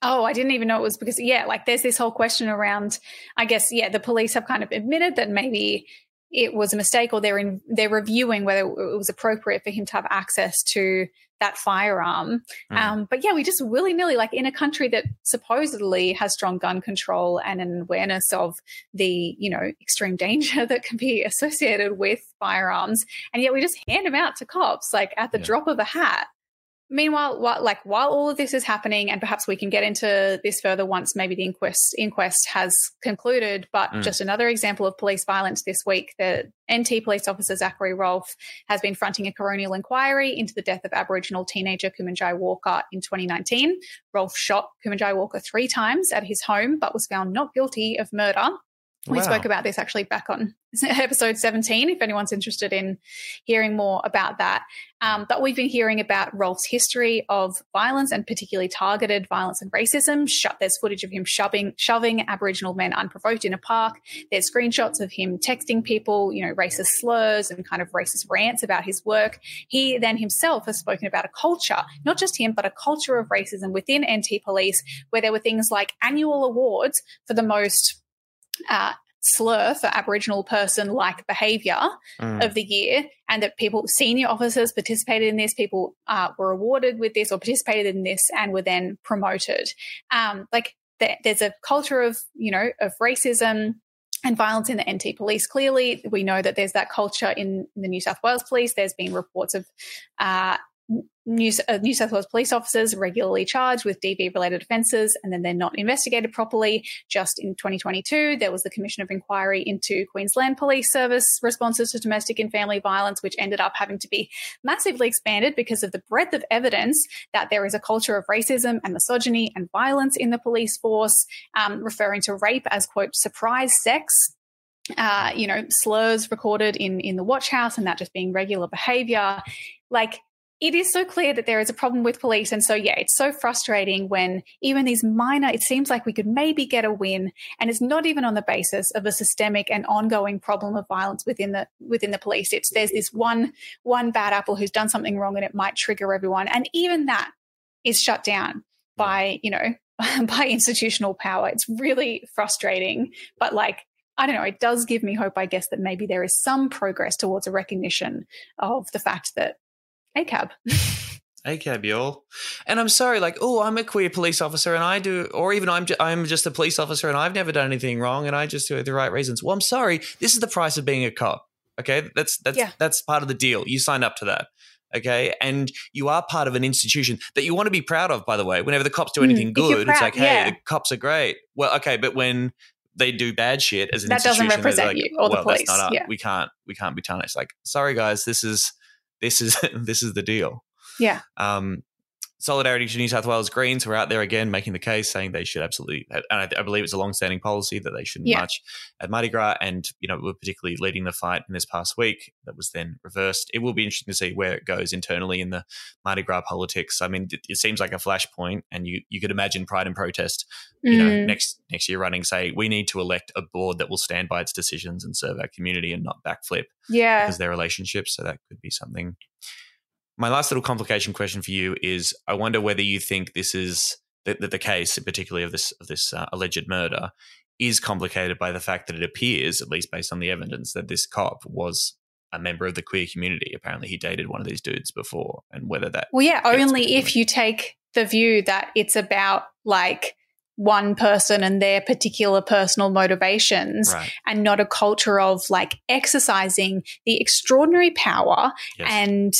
Oh, I didn't even know it was because, yeah, like there's this whole question around, I guess, yeah, the police have kind of admitted that maybe it was a mistake or they're in, they're reviewing whether it was appropriate for him to have access to that firearm. Mm. Um, but yeah, we just willy nilly, like in a country that supposedly has strong gun control and an awareness of the, you know, extreme danger that can be associated with firearms. And yet we just hand them out to cops, like at the Yeah. drop of a hat. Meanwhile, while, like while all of this is happening, and perhaps we can get into this further once maybe the inquest inquest has concluded. But Mm. just another example of police violence this week: the NT police officer Zachary Rolfe has been fronting a coronial inquiry into the death of Aboriginal teenager Kumanjai Walker in 2019. Rolfe shot Kumanjai Walker three times at his home, but was found not guilty of murder. We Wow. spoke about this actually back on episode 17, if anyone's interested in hearing more about that. Um, but we've been hearing about Rolfe's history of violence and particularly targeted violence and racism. There's footage of him shoving, shoving Aboriginal men unprovoked in a park. There's screenshots of him texting people, you know, racist slurs and kind of racist rants about his work. He then himself has spoken about a culture, not just him, but a culture of racism within NT Police, where there were things like annual awards for the most uh, slur for Aboriginal person like behaviour Mm. of the year, and that people, senior officers, participated in this. People uh, were awarded with this or participated in this and were then promoted. Um, like there, there's a culture of you know of racism. And violence in the NT police. Clearly, we know that there's that culture in, in the New South Wales police. There's been reports of uh, New, uh, New South Wales police officers regularly charged with DV related offences and then they're not investigated properly. Just in 2022, there was the Commission of Inquiry into Queensland Police Service responses to domestic and family violence, which ended up having to be massively expanded because of the breadth of evidence that there is a culture of racism and misogyny and violence in the police force, um, referring to rape as, quote, surprise sex uh, you know, slurs recorded in in the watch house and that just being regular behavior. Like it is so clear that there is a problem with police. And so yeah, it's so frustrating when even these minor, it seems like we could maybe get a win and it's not even on the basis of a systemic and ongoing problem of violence within the within the police. It's there's this one one bad apple who's done something wrong and it might trigger everyone. And even that is shut down by, you know, by institutional power. It's really frustrating. But like I don't know, it does give me hope, I guess, that maybe there is some progress towards a recognition of the fact that ACAB. ACAB, y'all. And I'm sorry, like, oh, I'm a queer police officer and I do, or even I'm, ju- I'm just a police officer and I've never done anything wrong and I just do it the right reasons. Well, I'm sorry. This is the price of being a cop. Okay. That's, that's, Yeah. that's part of the deal. You signed up to that. Okay. And you are part of an institution that you want to be proud of, by the way. Whenever the cops do Mm, anything you're good, it's like, hey, yeah. the cops are great. Well, okay. But when they do bad shit as an That doesn't institution, they're represent like, you or the well, that's police. not us. Yeah. We can't, we can't be tarnished. Like, sorry, guys, this is, this is, this is the deal. Yeah. Um, Solidarity to New South Wales Greens were out there again making the case, saying they should absolutely, and I, I believe it's a long-standing policy that they shouldn't Yeah. march at Mardi Gras, and you know were particularly leading the fight in this past week. That was then reversed. It will be interesting to see where it goes internally in the Mardi Gras politics. I mean, it, it seems like a flashpoint, and you you could imagine Pride and Protest, you know, Mm. next next year running say we need to elect a board that will stand by its decisions and serve our community and not backflip Yeah. because their relationships. So that could be something. My last little complication question for you is: I wonder whether you think this is that the, the case, particularly of this of this uh, alleged murder, is complicated by the fact that it appears, at least based on the evidence, that this cop was a member of the queer community. Apparently, he dated one of these dudes before, and whether that Well, yeah, only if you take the view that it's about like one person and their particular personal motivations right, and not a culture of like exercising the extraordinary power yes, and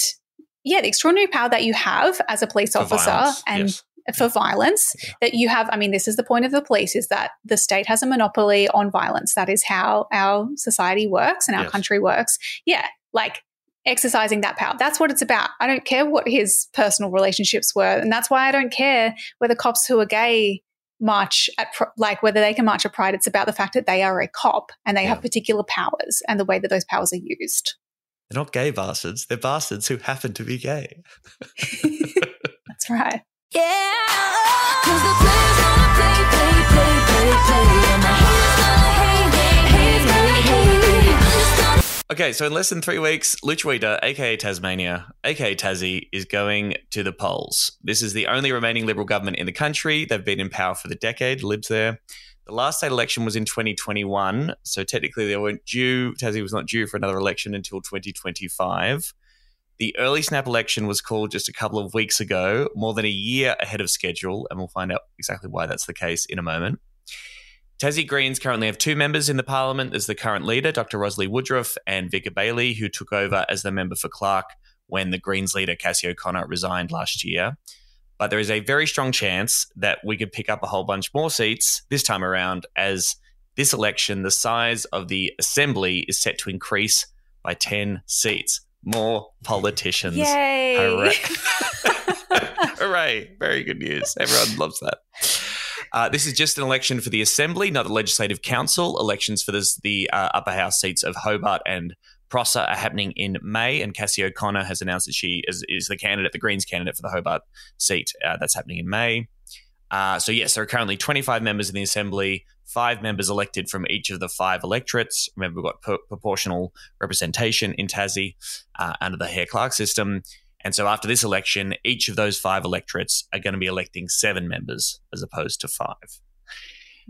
yeah, the extraordinary power that you have as a police for officer violence, and yes. for violence Yeah. that you have. I mean, this is the point of the police is that the state has a monopoly on violence. That is how our society works and our Yes. country works. Yeah, like exercising that power. That's what it's about. I don't care what his personal relationships were. And that's why I don't care whether cops who are gay march at, like, whether they can march at Pride. It's about the fact that they are a cop and they Yeah. have particular powers and the way that those powers are used. They're not gay bastards. They're bastards who happen to be gay. That's right. Yeah, Okay, so in less than three weeks, Lutruwita, aka Tasmania, aka Tassie, is going to the polls. This is the only remaining Liberal government in the country. They've been in power for the decade, Libs there. The last state election was in 2021, so technically they weren't due. Tassie was not due for another election until 2025. The early snap election was called just a couple of weeks ago, more than a year ahead of schedule, and we'll find out exactly why that's the case in a moment. Tassie Greens currently have two members in the parliament. There's the current leader, Dr. Rosalie Woodruff, and Vica Bayley, who took over as the member for Clark when the Greens leader Cassy O'Connor resigned last year. But there is a very strong chance that we could pick up a whole bunch more seats this time around, as this election, the size of the assembly is set to increase by 10 seats. More politicians. Yay! Hooray. Hooray. Very good news. Everyone loves that. Uh, this is just an election for the Assembly, not the Legislative Council. Elections for this, the uh, upper house seats of Hobart and Prosser are happening in May, and Cassy O'Connor has announced that she is, is the candidate, the Greens candidate for the Hobart seat. Uh, that's happening in May. Uh, so, yes, there are currently 25 members in the Assembly, five members elected from each of the five electorates. Remember, we've got pro- proportional representation in Tassie uh, under the Hare Clark system. And so, after this election, each of those five electorates are going to be electing seven members as opposed to five.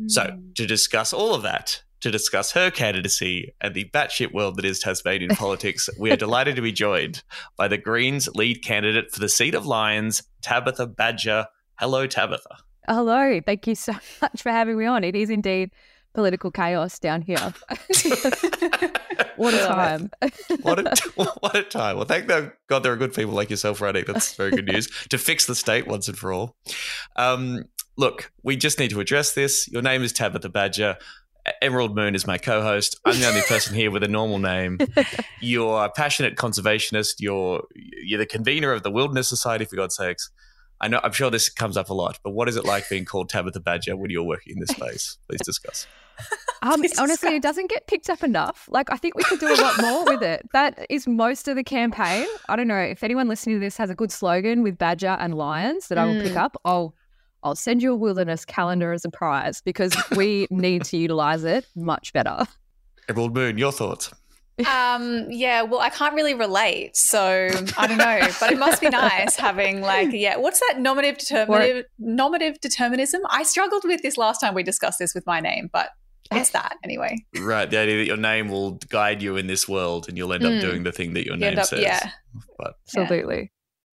So, to discuss all of that, to discuss her candidacy and the batshit world that is Tasmanian politics, we are delighted to be joined by the Greens lead candidate for the seat of Lyons, Tabatha Badger. Hello, Tabatha. Hello. Thank you so much for having me on. It is indeed political chaos down here. what a time. what a what a time. Well, thank God there are good people like yourself running. That's very good news to fix the state once and for all. Um, look, we just need to address this. Your name is Tabatha Badger. Emerald Moon is my co-host. I'm the only person here with a normal name. You're a passionate conservationist. You're you're the convener of the Wilderness Society, for God's sakes. I know. I'm sure this comes up a lot, but what is it like being called Tabatha Badger when you're working in this space? Please discuss. Um, honestly, it doesn't get picked up enough. Like, I think we could do a lot more with it. That is most of the campaign. I don't know if anyone listening to this has a good slogan with Badger and Lyons that I will pick Mm. up. I'll I'll send you a wilderness calendar as a prize because we need to utilize it much better. Emerald Moon, your thoughts? Um, yeah, well, I can't really relate, so I don't know, but it must be nice having like, yeah, what's that nominative determinative nominative determinism? I struggled with this last time we discussed this with my name, but it's that anyway. Right, the idea that your name will guide you in this world, and you'll end up Mm. doing the thing that your You name end up- says. yeah. But Absolutely.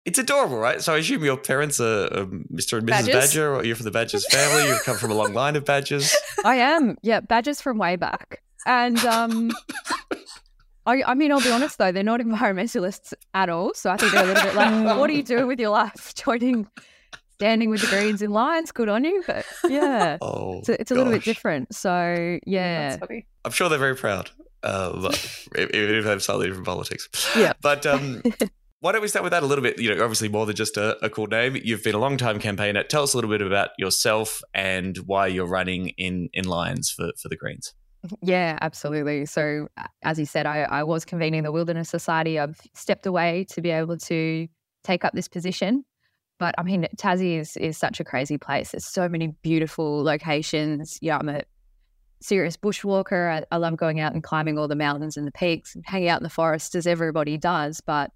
It's adorable, right? So I assume your parents are um, Mr. and Mrs. Badgers? Badger, or you're from the Badgers family. You've come from a long line of Badgers. I am. Yeah, Badgers from way back. And um I, I mean, I'll be honest though, they're not environmentalists at all. So I think they're a little bit like, what are you doing with your life? Joining, standing with the Greens in Lyons, good on you. But yeah, Oh, it's a, it's a little bit different. So yeah, That's funny. I'm sure they're very proud, uh, but even if they have slightly different politics. Yeah. But um, why don't we start with that a little bit? You know, obviously more than just a, a cool name. You've been a long time campaigner. Tell us a little bit about yourself and why you're running in in Lyons for for the Greens. Yeah, absolutely. So, uh, as you said, I, I was convening the Wilderness Society. I've stepped away to be able to take up this position. But I mean, Tassie is, is such a crazy place. There's so many beautiful locations. Yeah, I'm a serious bushwalker. I, I love going out and climbing all the mountains and the peaks and hanging out in the forest as everybody does. But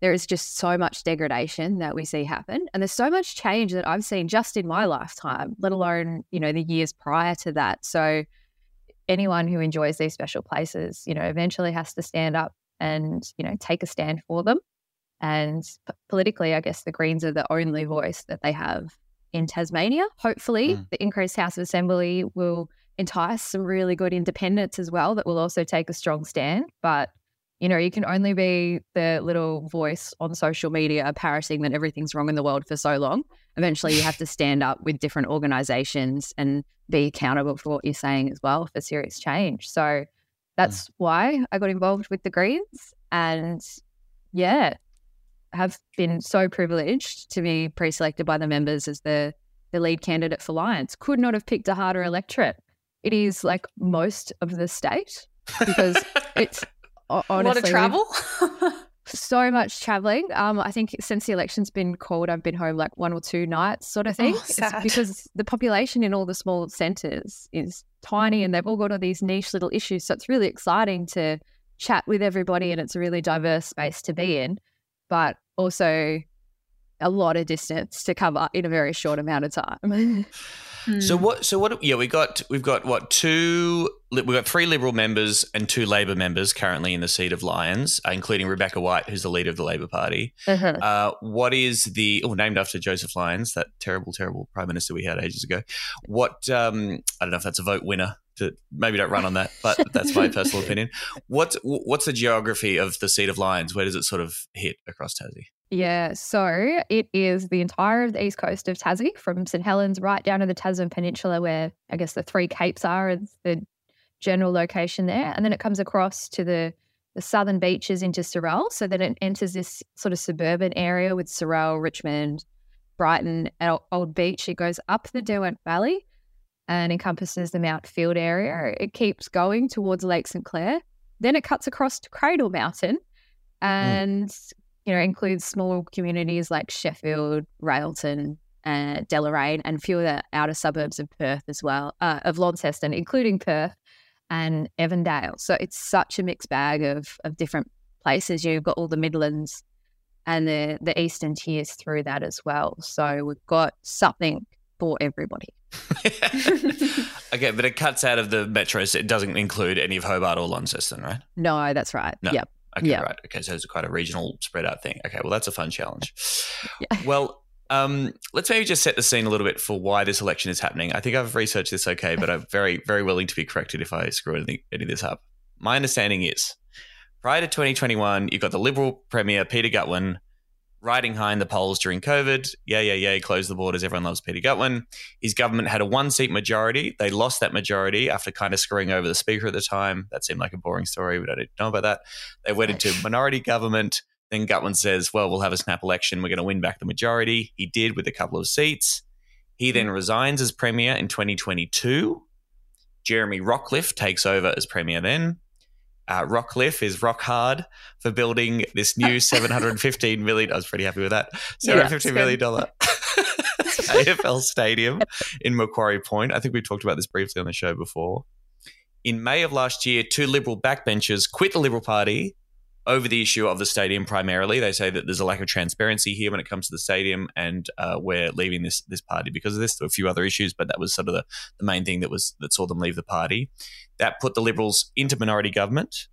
there is just so much degradation that we see happen. And there's so much change that I've seen just in my lifetime, let alone, you know, the years prior to that. So, anyone who enjoys these special places, you know, eventually has to stand up and, you know, take a stand for them. And p- politically, I guess the Greens are the only voice that they have in Tasmania. Hopefully, Mm. the increased House of Assembly will entice some really good independents as well that will also take a strong stand. But, you know, you can only be the little voice on social media parroting that everything's wrong in the world for so long. Eventually, you have to stand up with different organizations and be accountable for what you're saying as well for serious change. So mm. that's why I got involved with the Greens. And yeah, have been so privileged to be pre selected by the members as the, the lead candidate for Lyons. Could not have picked a harder electorate. It is like most of the state because it's ho- a lot of travel. so much traveling. Um, I think since the election's been called, I've been home like one or two nights, sort of thing. Oh, It's because the population in all the small centres is tiny, and they've all got all these niche little issues. So it's really exciting to chat with everybody, and it's a really diverse space to be in, but also a lot of distance to cover in a very short amount of time. So Hmm. what? So what? Yeah, we got we've got what two? We've got three Liberal members and two Labor members currently in the seat of Lyons, uh, including Rebecca White, who's the leader of the Labor Party. Uh-huh. Uh, what is the oh named after Joseph Lyons, that terrible, terrible prime minister we had ages ago? What um, I don't know if that's a vote winner to maybe don't run on that, but that's my personal opinion. What's what's the geography of the seat of Lyons? Where does it sort of hit across Tassie? Yeah, so it is the entire of the east coast of Tassie, from St Helens right down to the Tasman Peninsula, where I guess the three capes are is the general location there, and then it comes across to the the southern beaches into Sorell. So then it enters this sort of suburban area with Sorell, Richmond, Brighton, and Old Beach. It goes up the Derwent Valley and encompasses the Mount Field area. It keeps going towards Lake St Clair. Then it cuts across to Cradle Mountain mm. and you know includes small communities like Sheffield, Railton, uh, Deloraine, and a few of the outer suburbs of Perth as well, uh, of Launceston, including Perth and Evandale. So it's such a mixed bag of of different places. You've got all the Midlands and the the eastern tiers through that as well. So we've got something for everybody. okay, but it cuts out of the metros. It doesn't include any of Hobart or Launceston, right? No, that's right. No. Yep. Okay, Yeah. right. Okay, so it's quite a regional spread out thing. Okay, well, that's a fun challenge. Well, um, let's maybe just set the scene a little bit for why this election is happening. I think I've researched this okay, but I'm very, very willing to be corrected if I screw anything, any of this up. My understanding is prior to 2021, you've got the Liberal Premier, Peter Gutwein, riding high in the polls during COVID. Yeah, yeah, yeah, close the borders. Everyone loves Peter Gutwein. His government had a one seat majority. They lost that majority after kind of screwing over the speaker at the time. That seemed like a boring story. We don't know about that. They went into minority government. Then Gutwein says, well, we'll have a snap election. We're going to win back the majority. He did with a couple of seats. He hmm. then resigns as premier in 2022. Jeremy Rockliff takes over as premier then. Uh, Rockliff is rock hard for building this new 715 million. I was pretty happy with that. Yeah, 715 million dollar AFL stadium in Macquarie Point. I think we talked about this briefly on the show before. In May of last year, two Liberal backbenchers quit the Liberal Party over the issue of the stadium primarily. They say that there's a lack of transparency here when it comes to the stadium, and uh, we're leaving this this party because of this. There were a few other issues, but that was sort of the, the main thing that was that saw them leave the party. That put the Liberals into minority government.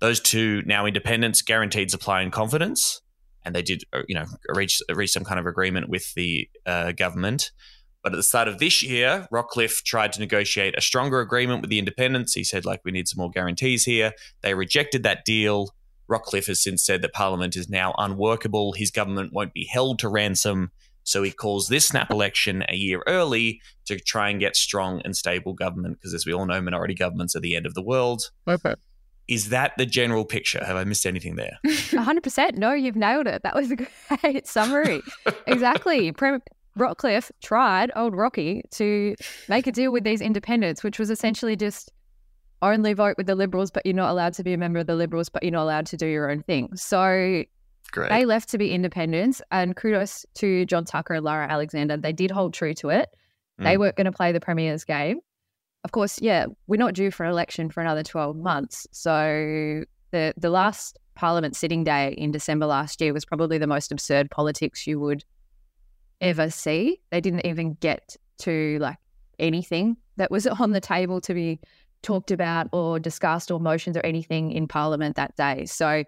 Those two now independents guaranteed supply and confidence, and they did uh, you know reach reach some kind of agreement with the uh, government. But at the start of this year, Rockliff tried to negotiate a stronger agreement with the independents. He said, like, we need some more guarantees here. They rejected that deal. Rockliff has since said that Parliament is now unworkable. His government won't be held to ransom. So he calls this snap election a year early to try and get strong and stable government, because as we all know, minority governments are the end of the world. Is that the general picture? Have I missed anything there? 100%. No, you've nailed it. That was a great summary. exactly. Prem- Rockliff tried, old Rocky, to make a deal with these independents, which was essentially just only vote with the Liberals, but you're not allowed to be a member of the Liberals, but you're not allowed to do your own thing. So Great. they left to be independents, and kudos to John Tucker and Lara Alexander. They did hold true to it. They Mm. weren't going to play the Premier's game. Of course, yeah, we're not due for an election for another 12 months. So the the last Parliament sitting day in December last year was probably the most absurd politics you would ever see. They didn't even get to like anything that was on the table to be talked about or discussed or motions or anything in Parliament that day. So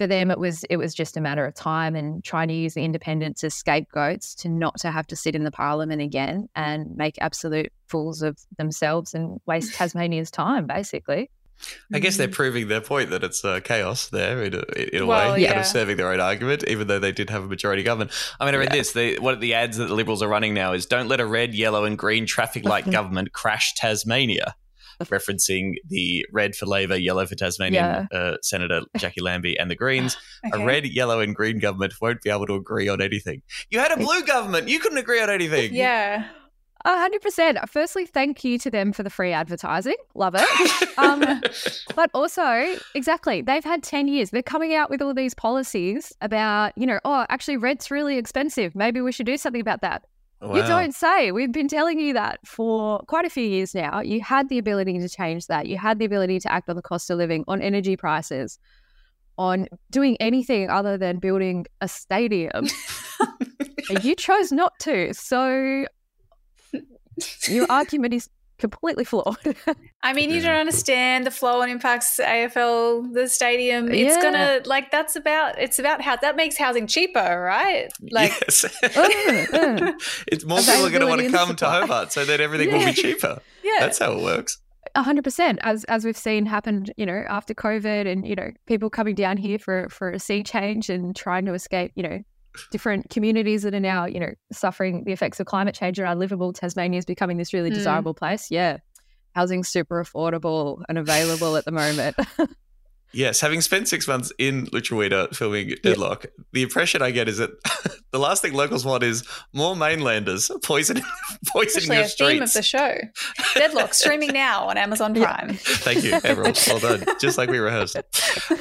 for them it was it was just a matter of time and trying to use the independents as scapegoats to not to have to sit in the parliament again and make absolute fools of themselves and waste Tasmania's time basically. I guess they're proving their point that it's uh, chaos there in a, in a Well, way, kind of serving their own argument, even though they did have a majority government. I mean, I read this. The, one of the ads that the Liberals are running now is "Don't let a red, yellow, and green traffic light government crash Tasmania," referencing the red for Labor, yellow for Tasmanian uh, Senator Jacqui Lambie and the Greens. Okay. A red, yellow, and green government won't be able to agree on anything. You had a blue government; you couldn't agree on anything. Yeah. A hundred percent. Firstly, thank you to them for the free advertising. Love it. Um, but also, exactly, they've had 10 years. They're coming out with all these policies about, you know, oh, actually, rent's really expensive. Maybe we should do something about that. You don't say. We've been telling you that for quite a few years now. You had the ability to change that. You had the ability to act on the cost of living, on energy prices, on doing anything other than building a stadium. you chose not to. So your argument is completely flawed. I mean, you don't understand the flow and impacts AFL, the stadium. It's Yeah. gonna like that's about it's about how that makes housing cheaper, right? Like yes. Uh. it's more people are going to want to come to. Hobart, so that everything will be cheaper. yeah. That's how it works. hundred percent, as as we've seen happen, you know, after COVID, and you know, people coming down here for for a sea change and trying to escape, you know, different communities that are now, you know, suffering the effects of climate change and unlivable. Tasmania is becoming this really Mm. desirable place. Yeah, housing's super affordable and available at the moment. Yes, having spent six months in Lutruwita filming Deadlock, the impression I get is that the last thing locals want is more mainlanders poisoning, poisoning Actually, your a theme of streets. the show. Deadlock streaming now on Amazon Prime. Thank you, everyone. Well done. Just like we rehearsed.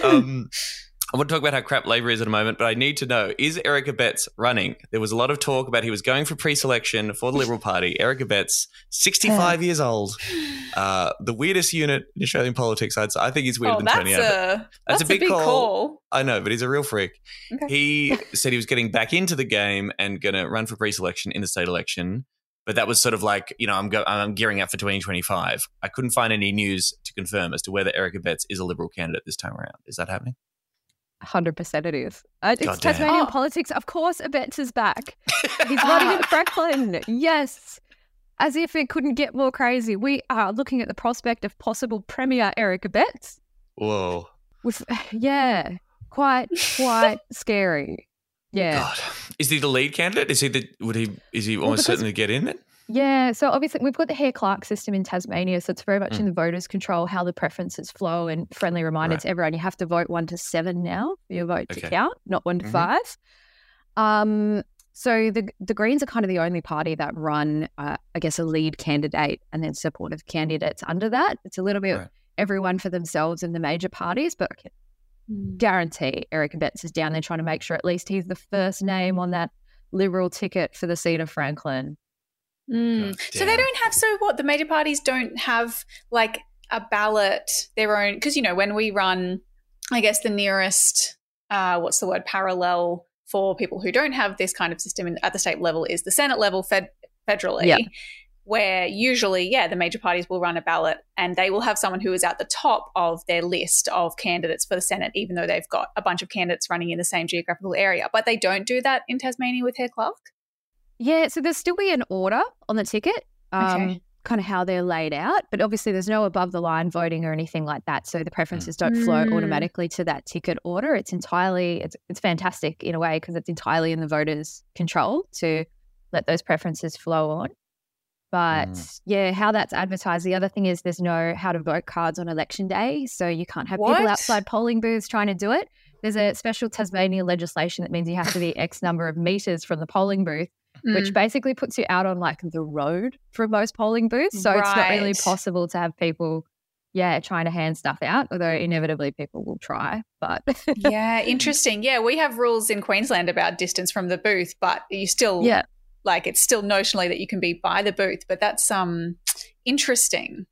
Um, I want to talk about how crap Labour is at a moment, but I need to know is Eric Abetz running? There was a lot of talk about he was going for pre selection for the Liberal Party. Eric Abetz, 65 years old, uh, the weirdest unit in Australian politics. I'd say. I think he's weirder Oh, than Tony Abbott. That's, that's a big, big call. call. I know, but he's a real freak. Okay. He said he was getting back into the game and going to run for pre-selection in the state election. But that was sort of like, you know, I'm go- I'm gearing up for 2025. I couldn't find any news to confirm as to whether Eric Abetz is a Liberal candidate this time around. Is that happening? Hundred percent, it is. Uh, it's Goddamn. Tasmanian Oh. politics. Of course, Abetz is back. He's running in Franklin. Yes. As if it couldn't get more crazy. We are looking at the prospect of possible Premier Eric Abetz. Whoa. With yeah, quite quite scary. Yeah. God. Is he the lead candidate? Is he the would he is he almost because- certain to get in it? Yeah, so obviously we've got the Hare Clark system in Tasmania, so it's very much Mm. in the voters' control how the preferences flow. And friendly reminder Right. to everyone: you have to vote one to seven now for your vote Okay. to count, not one to Mhm. five. Um, so the the Greens are kind of the only party that run, uh, I guess, a lead candidate and then supportive candidates under that. It's a little bit Right. everyone for themselves in the major parties, but I can Hmm. guarantee Eric Abetz is down there trying to make sure at least he's the first name on that Liberal ticket for the seat of Franklin. Mm. So they don't have so what the major parties don't have like a ballot their own because you know when we run I guess the nearest uh, what's the word parallel for people who don't have this kind of system in, at the state level is the Senate level fed, federally Yeah. where usually yeah the major parties will run a ballot and they will have someone who is at the top of their list of candidates for the Senate even though they've got a bunch of candidates running in the same geographical area but they don't do that in Tasmania with Hare Clark Yeah, so there's still be an order on the ticket, um, Okay. kind of how they're laid out, but obviously there's no above the line voting or anything like that. So the preferences don't flow Mm. automatically to that ticket order. It's entirely it's it's fantastic in a way because it's entirely in the voters' control to let those preferences flow on. But Mm. yeah, how that's advertised. The other thing is there's no how to vote cards on election day, so you can't have people outside polling booths trying to do it. There's a special Tasmania legislation that means you have to be X number of meters from the polling booth which Mm. basically puts you out on like the road for most polling booths. So it's not really possible to have people, yeah, trying to hand stuff out, although inevitably people will try. But yeah, interesting. Yeah, we have rules in Queensland about distance from the booth, but you still yeah, like it's still notionally that you can be by the booth, but that's um interesting.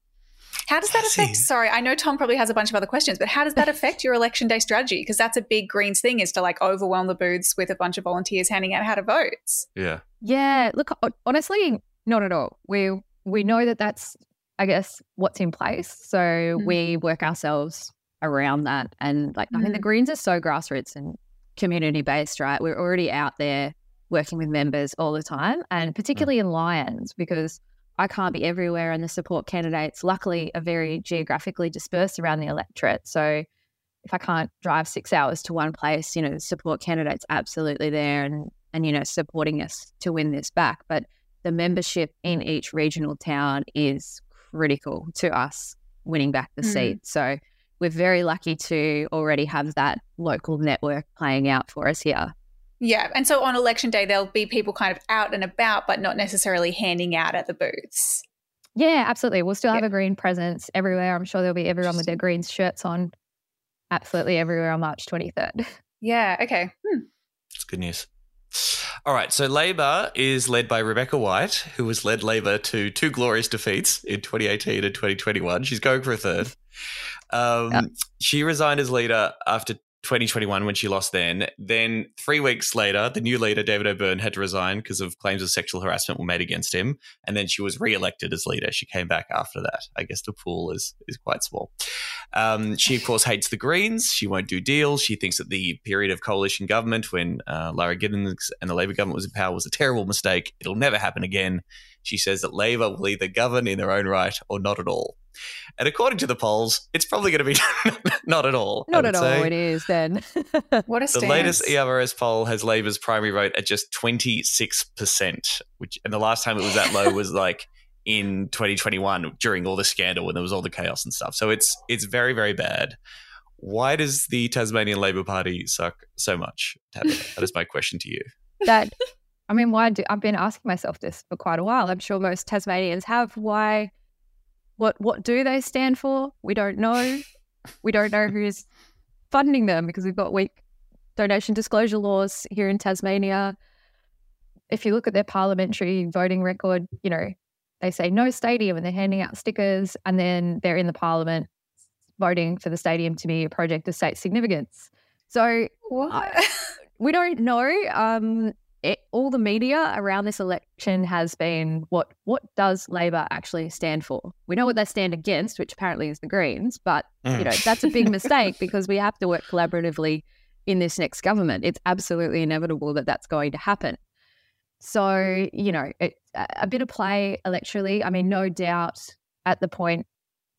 How does that I see. affect? Sorry, I know Tom probably has a bunch of other questions, but how does that affect your election day strategy? Because that's a big Greens thing is to like overwhelm the booths with a bunch of volunteers handing out how to votes. Yeah. yeah. Look, honestly, not at all. We we know that that's, I guess, what's in place. So Mm. we work ourselves around that. And like, I mean, the Mm. Greens are so grassroots and community based, right? We're already out there working with members all the time, and particularly in Lyons, because I can't be everywhere, and the support candidates, luckily, are very geographically dispersed around the electorate. So if I can't drive six hours to one place, you know, the support candidates absolutely there and and you know supporting us to win this back. But the membership in each regional town is critical to us winning back the Mm. seat. So we're very lucky to already have that local network playing out for us here. Yeah, and so on election day there'll be people kind of out and about, but not necessarily handing out at the booths. Yeah, absolutely. We'll still have Yeah. a green presence everywhere. I'm sure there'll be everyone with their green shirts on absolutely everywhere on March 23rd. Yeah. Okay. Hmm. It's good news. All right, so Labor is led by Rebecca White, who has led Labor to two glorious defeats in 2018 and 2021. She's going for a third. Um, Yeah. She resigned as leader after 2021 when she lost then. Then, three weeks later, the new leader, David O'Byrne, had to resign because of claims of sexual harassment were made against him. And then she was re elected as leader. She came back after that. I guess the pool is, is quite small. Um, she, of course, hates the Greens. She won't do deals. She thinks that the period of coalition government when uh, Lara Giddings and the Labor government was in power was a terrible mistake. It'll never happen again. She says that Labor will either govern in their own right or not at all. And according to the polls, it's probably going to be not at all. I Not at say. all. It is then. What a The latest ERS poll has Labor's primary vote at just 26%, which and the last time it was that low was like in 2021 during all the scandal when there was all the chaos and stuff. So it's it's very very bad. Why does the Tasmanian Labor Party suck so much? That is my question to you. that I mean, why do I've been asking myself this for quite a while. I'm sure most Tasmanians have. Why what what do they stand for? We don't know. We don't know who's funding them because we've got weak donation disclosure laws here in Tasmania. If you look at their parliamentary voting record, you know, they say no stadium and they're handing out stickers and then they're in the parliament voting for the stadium to be a project of state significance. So What? we don't know. Um, it, all the media around this election has been what what does Labor actually stand for? We know what they stand against, which apparently is the Greens, but you know that's a big mistake because we have to work collaboratively in this next government. It's absolutely inevitable that that's going to happen. So you know, it, a a bit of play electorally. I mean, no doubt at the point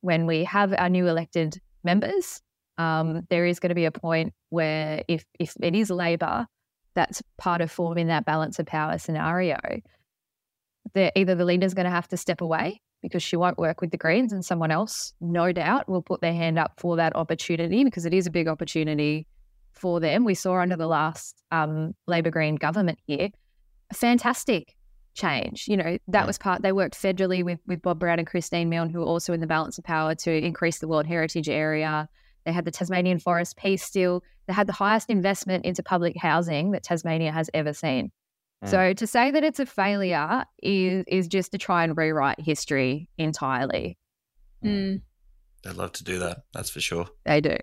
when we have our new elected members, um, there is going to be a point where if if it is Labor that's part of forming that balance of power scenario, the either the leader's going to have to step away because she won't work with the Greens, and someone else, no doubt, will put their hand up for that opportunity because it is a big opportunity for them. We saw under the last um, Labor Green government here, a fantastic change. You know, that was part, they worked federally with, with Bob Brown and Christine Milne, who were also in the balance of power to increase the World Heritage Area. They had the Tasmanian Forest Peace Deal. They had the highest investment into public housing that Tasmania has ever seen. So to say that it's a failure is is just to try and rewrite history entirely. Mm. I'd love to do that. That's for sure. They do.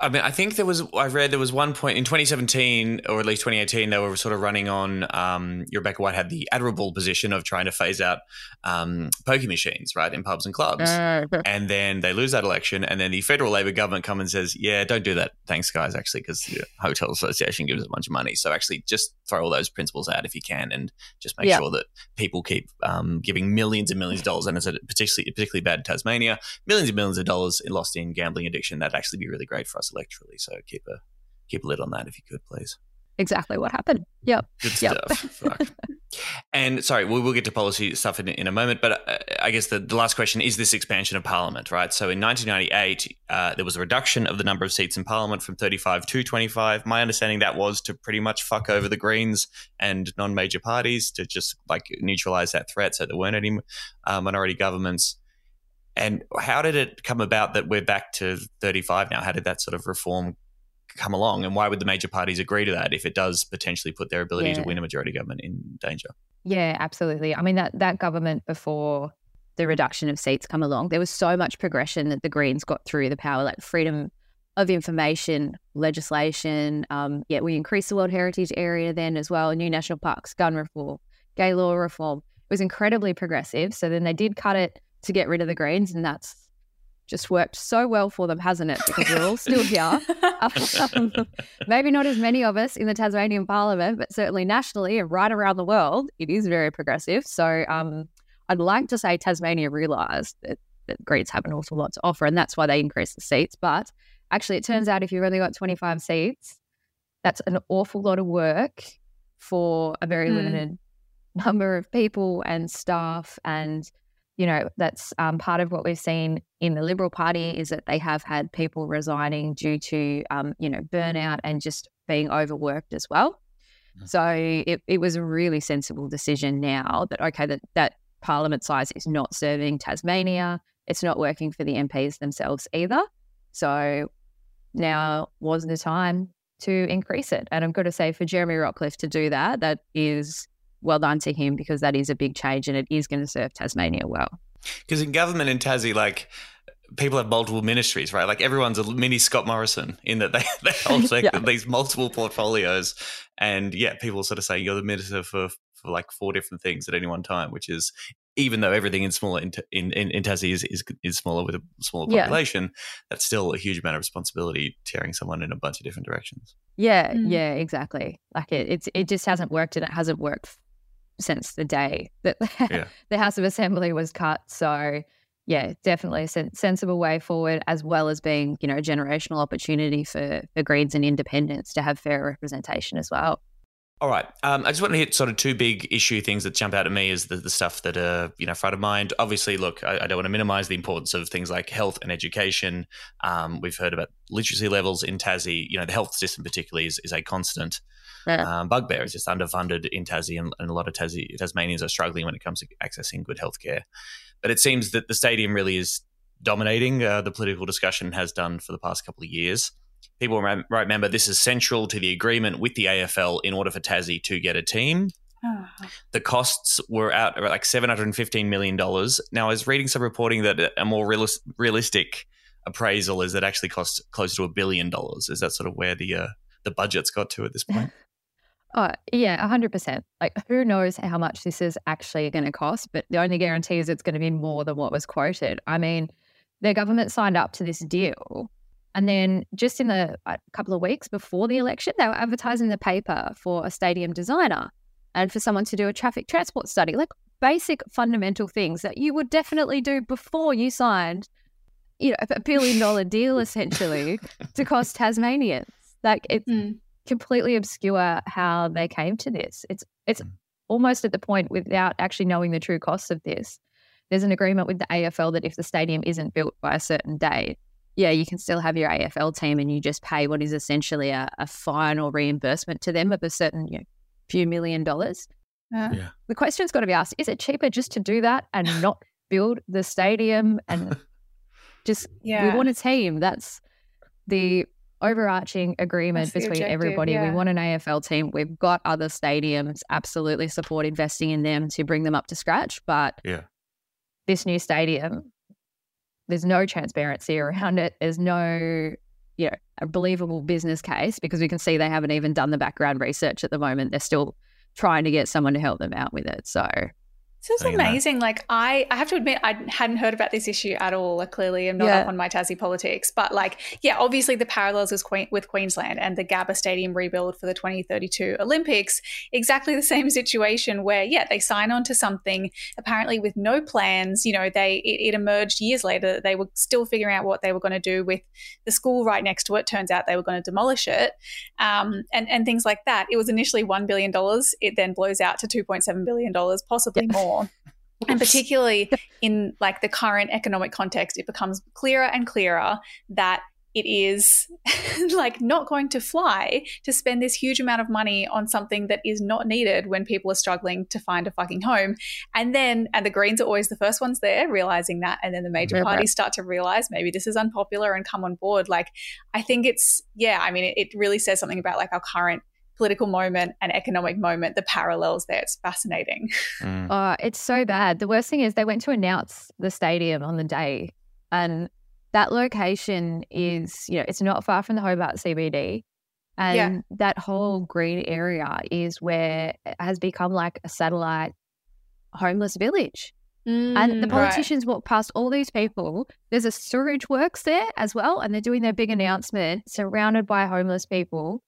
I mean, I think there was. I read there was one point in 2017 or at least 2018 they were sort of running on. Um, Rebecca White had the admirable position of trying to phase out um, pokie machines, right, in pubs and clubs. and then they lose that election, and then the federal Labor government come and says, "Yeah, don't do that, thanks, guys. Actually, because the hotel association gives a bunch of money, so actually just throw all those principles out if you can, and just make Yeah. sure that people keep um, giving millions and millions of dollars. And it's a particularly particularly bad in Tasmania, millions and millions of dollars lost in gambling addiction. That'd actually be really great for us electorally. So keep a keep a lid on that if you could, please. Exactly what happened. Yep. Good Yep. stuff. And sorry, we will get to policy stuff in, in a moment, but uh, I guess the, the last question is this expansion of Parliament, right? So in 1998, uh, there was a reduction of the number of seats in Parliament from 35 to 25. My understanding that was to pretty much fuck over the Greens and non major parties to just like neutralize that threat so there weren't any uh, minority governments. And how did it come about that we're back to 35 now? How did that sort of reform come along? And why would the major parties agree to that if it does potentially put their ability to win a majority government in danger? Yeah, absolutely. I mean that that government before the reduction of seats come along, there was so much progression that the Greens got through the power, like freedom of information legislation. Um, yeah, we increased the World Heritage Area then as well, new national parks, gun reform, gay law reform. It was incredibly progressive. So then they did cut it to get rid of the Greens, and that's just worked so well for them, hasn't it? Because we're all still here. Maybe not as many of us in the Tasmanian Parliament, but certainly nationally and right around the world, it is very progressive. So um, I'd like to say Tasmania realised that, that Greens have an awful lot to offer, and that's why they increased the seats. But actually, it turns out if you've only got 25 seats, that's an awful lot of work for a very Mm. limited number of people and staff and you know that's um, part of what we've seen in the liberal party is that they have had people resigning due to um, you know burnout and just being overworked as well. So it, it was a really sensible decision now that okay that that parliament size is not serving tasmania. It's not working for the mps themselves either. So now was the time to increase it. And i'm going to say for jeremy rockliff to do that that is well done to him because that is a big change and it is going to serve Tasmania well. Because in government in Tassie, like people have multiple ministries, right? Like everyone's a mini Scott Morrison in that they, they hold like, Yeah. these multiple portfolios. And yeah, people sort of say you're the minister for, for like four different things at any one time, which is even though everything in smaller in, in, in, in Tassie is, is, is smaller with a smaller Yeah. population, that's still a huge amount of responsibility tearing someone in a bunch of different directions. Yeah, Mm. yeah, exactly. Like it, it's it just hasn't worked and it hasn't worked since the day that Yeah. the House of Assembly was cut. So yeah, definitely a sen- sensible way forward, as well as being, you know, a generational opportunity for, for Greens and independents to have fair representation as well. All right. Um, I just want to hit sort of two big issue things that jump out at me is the, the stuff that are, you know, front of mind. Obviously, look, I, I don't want to minimize the importance of things like health and education. Um, we've heard about literacy levels in Tassie. You know, the health system particularly is, is a constant Yeah. um, bugbear. It's just underfunded in Tassie, and, and a lot of Tassie, Tasmanians are struggling when it comes to accessing good healthcare. But it seems that the stadium really is dominating uh, the political discussion has done for the past couple of years. People remember this is central to the agreement with the AFL in order for Tassie to get a team. Oh. The costs were out at like $715 million. Now, I was reading some reporting that a more realis- realistic appraisal is that actually costs close to a billion dollars. Is that sort of where the uh, the budget's got to at this point? Oh, yeah, 100%. Like, who knows how much this is actually going to cost? But the only guarantee is it's going to be more than what was quoted. I mean, the government signed up to this deal. And then just in the a couple of weeks before the election, they were advertising the paper for a stadium designer and for someone to do a traffic transport study, like basic fundamental things that you would definitely do before you signed, you know, a billion dollar deal essentially to cost Tasmanians. Like it's Mm. completely obscure how they came to this. It's it's almost at the point without actually knowing the true costs of this. There's an agreement with the AFL that if the stadium isn't built by a certain date, yeah, you can still have your AFL team and you just pay what is essentially a, a fine or reimbursement to them of a certain you know, few million dollars. Uh, Yeah. The question's got to be asked: Is it cheaper just to do that and not build the stadium and just Yeah. we want a team? That's the overarching agreement That's between objective, everybody. We want an AFL team. We've got other stadiums. Absolutely support investing in them to bring them up to scratch. But Yeah. this new stadium, there's no transparency around it. There's no, you know, a believable business case because we can see they haven't even done the background research at the moment. They're still trying to get someone to help them out with it. So This is I think that- amazing. Like I, I have to admit, I hadn't heard about this issue at all. Like clearly, I'm not Yeah. up on my Tassie politics, but like, yeah, obviously the parallels with, Queen, with Queensland and the Gabba Stadium rebuild for the 2032 Olympics. Exactly the same situation where, yeah, they sign on to something apparently with no plans. You know, they it, it emerged years later that they were still figuring out what they were going to do with the school right next to it. Turns out they were going to demolish it, um, and and things like that. It was initially one billion dollars. It then blows out to 2.7 billion dollars, possibly more. And particularly in like the current economic context, it becomes clearer and clearer that it is like not going to fly to spend this huge amount of money on something that is not needed when people are struggling to find a fucking home. And then, and the Greens are always the first ones there realizing that. And then the major parties start to realize maybe this is unpopular and come on board. Like, I think it's, yeah, I mean, it, it really says something about like our current political moment and economic moment, the parallels there. It's fascinating. Mm. Oh, it's so bad. The worst thing is they went to announce the stadium on the day, and that location is, you know, it's not far from the Hobart CBD. And Yeah. that whole green area is where it has become like a satellite homeless village. And the Mm, right. politicians walk past all these people. There's a sewage works there as well, and they're doing their big announcement surrounded by homeless people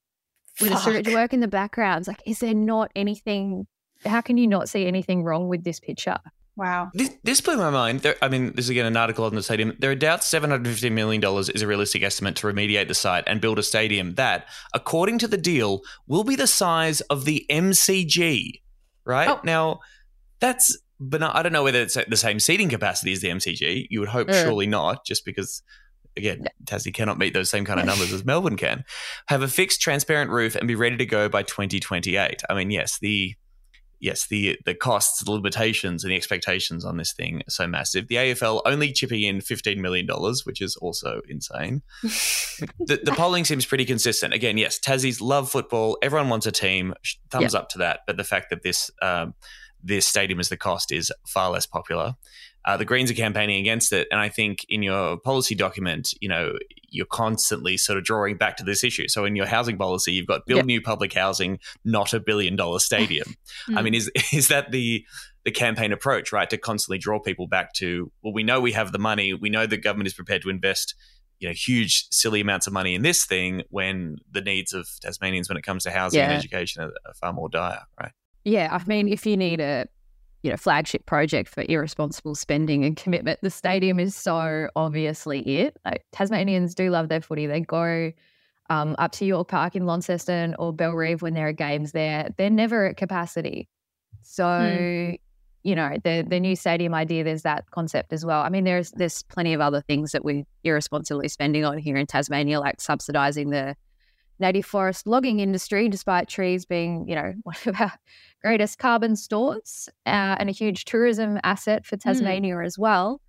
with a sewage Fuck. work in the background. It's like, is there not anything? How can you not see anything wrong with this picture? Wow. This, this blew my mind. There, I mean, this is again an article on the stadium. There are doubts $750 million is a realistic estimate to remediate the site and build a stadium that, according to the deal, will be the size of the MCG. Right? Oh. Now, that's, but I don't know whether it's the same seating capacity as the MCG. You would hope Yeah. surely not, just because. Again, Tassie cannot meet those same kind of numbers as Melbourne can. Have a fixed, transparent roof and be ready to go by 2028. I mean, yes, the yes, the the costs, the limitations, and the expectations on this thing are so massive. The AFL only chipping in fifteen million dollars, which is also insane. the, the polling seems pretty consistent. Again, yes, Tassie's love football. Everyone wants a team. Thumbs up to that. But the fact that this um, this stadium is the cost is far less popular. Uh, the Greens are campaigning against it, and I think in your policy document, you know, you're constantly sort of drawing back to this issue. So in your housing policy, you've got build Yep. new public housing, not a billion dollar stadium. I mean, is is that the the campaign approach, right? To constantly draw people back to, well, we know we have the money, we know the government is prepared to invest, you know, huge, silly amounts of money in this thing when the needs of Tasmanians when it comes to housing and education are, are far more dire, right? Yeah, I mean, if you need a you know flagship project for irresponsible spending and commitment. The stadium is so obviously it. Like, Tasmanians do love their footy. They go um, up to York Park in Launceston or Bellerive when there are games there. They're never at capacity. So you know the the new stadium idea. There's that concept as well. I mean, there's there's plenty of other things that we're irresponsibly spending on here in Tasmania, like subsidising the native forest logging industry, despite trees being, you know, one of our greatest carbon stores uh, and a huge tourism asset for Tasmania as well.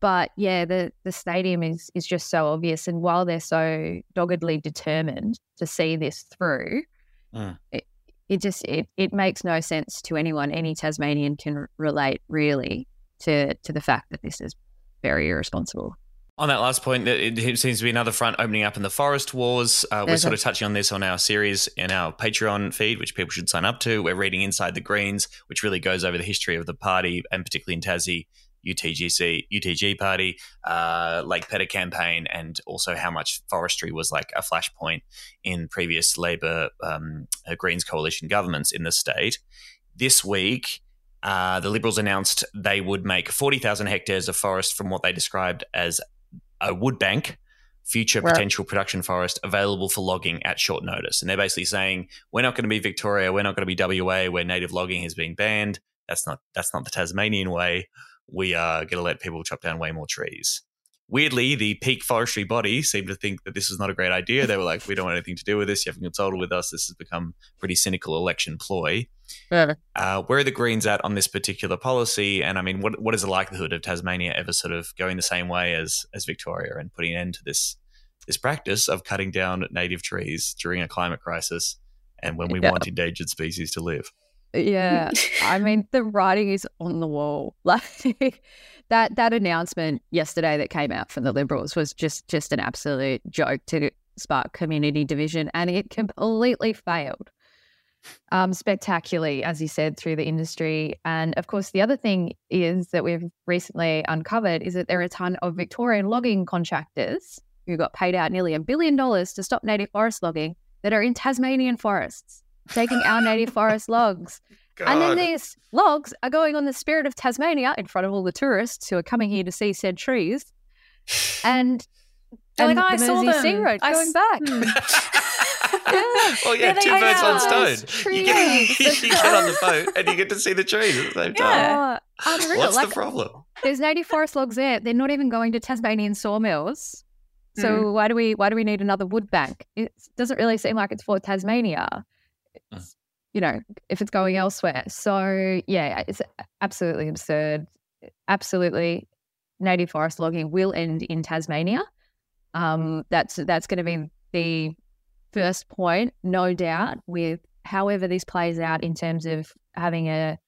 But yeah, the the stadium is is just so obvious, and while they're so doggedly determined to see this through, Mm. it, it just it it makes no sense to anyone. Any Tasmanian can relate really to to the fact that this is very irresponsible. On that last point, it seems to be another front opening up in the forest wars. Uh, we're sort of touching on this on our series in our Patreon feed, which people should sign up to. We're reading Inside the Greens, which really goes over the history of the party, and particularly in Tassie, UTGC, UTG party, uh, Lake Pedder campaign, and also how much forestry was like a flashpoint in previous Labor um, uh, Greens coalition governments in the state. This week, uh, the Liberals announced they would make 40,000 hectares of forest from what they described as a wood bank, future Right. potential production forest available for logging at short notice. And they're basically saying we're not going to be Victoria, we're not going to be WA, where native logging has been banned. That's not that's not the Tasmanian way. We are going to let people chop down way more trees. Weirdly, the peak forestry body seemed to think that this was not a great idea. They were like, "We don't want anything to do with this. You haven't consulted with us. This has become a pretty cynical election ploy." Uh, where are the Greens at on this particular policy? And I mean, what what is the likelihood of Tasmania ever sort of going the same way as as Victoria and putting an end to this this practice of cutting down native trees during a climate crisis and when we Yeah. want endangered species to live? Yeah, I mean the writing is on the wall. Like that that announcement yesterday that came out from the Liberals was just just an absolute joke to spark community division, and it completely failed. Um, spectacularly, as you said, through the industry. And of course, the other thing is that we've recently uncovered is that there are a ton of Victorian logging contractors who got paid out nearly a billion dollars to stop native forest logging that are in Tasmanian forests, taking our native forest logs. And then these logs are going on the Spirit of Tasmania in front of all the tourists who are coming here to see said trees. And, They're and like, "I the saw Mersey Sea them. Road I going s- back. Hmm. well, yeah, they two are. birds, one Those stone. You get, you get on the boat and you get to see the trees at the same time. Yeah. Oh, unreal. What's like, the problem? there's native forest logs there. They're not even going to Tasmanian sawmills. So hmm. why do we why do we need another wood bank? It doesn't really seem like it's for Tasmania. It's, you know, if it's going elsewhere. So yeah, it's absolutely absurd. Absolutely, native forest logging will end in Tasmania. Um, that's that's going to be the first point, no doubt. With however this plays out in terms of having a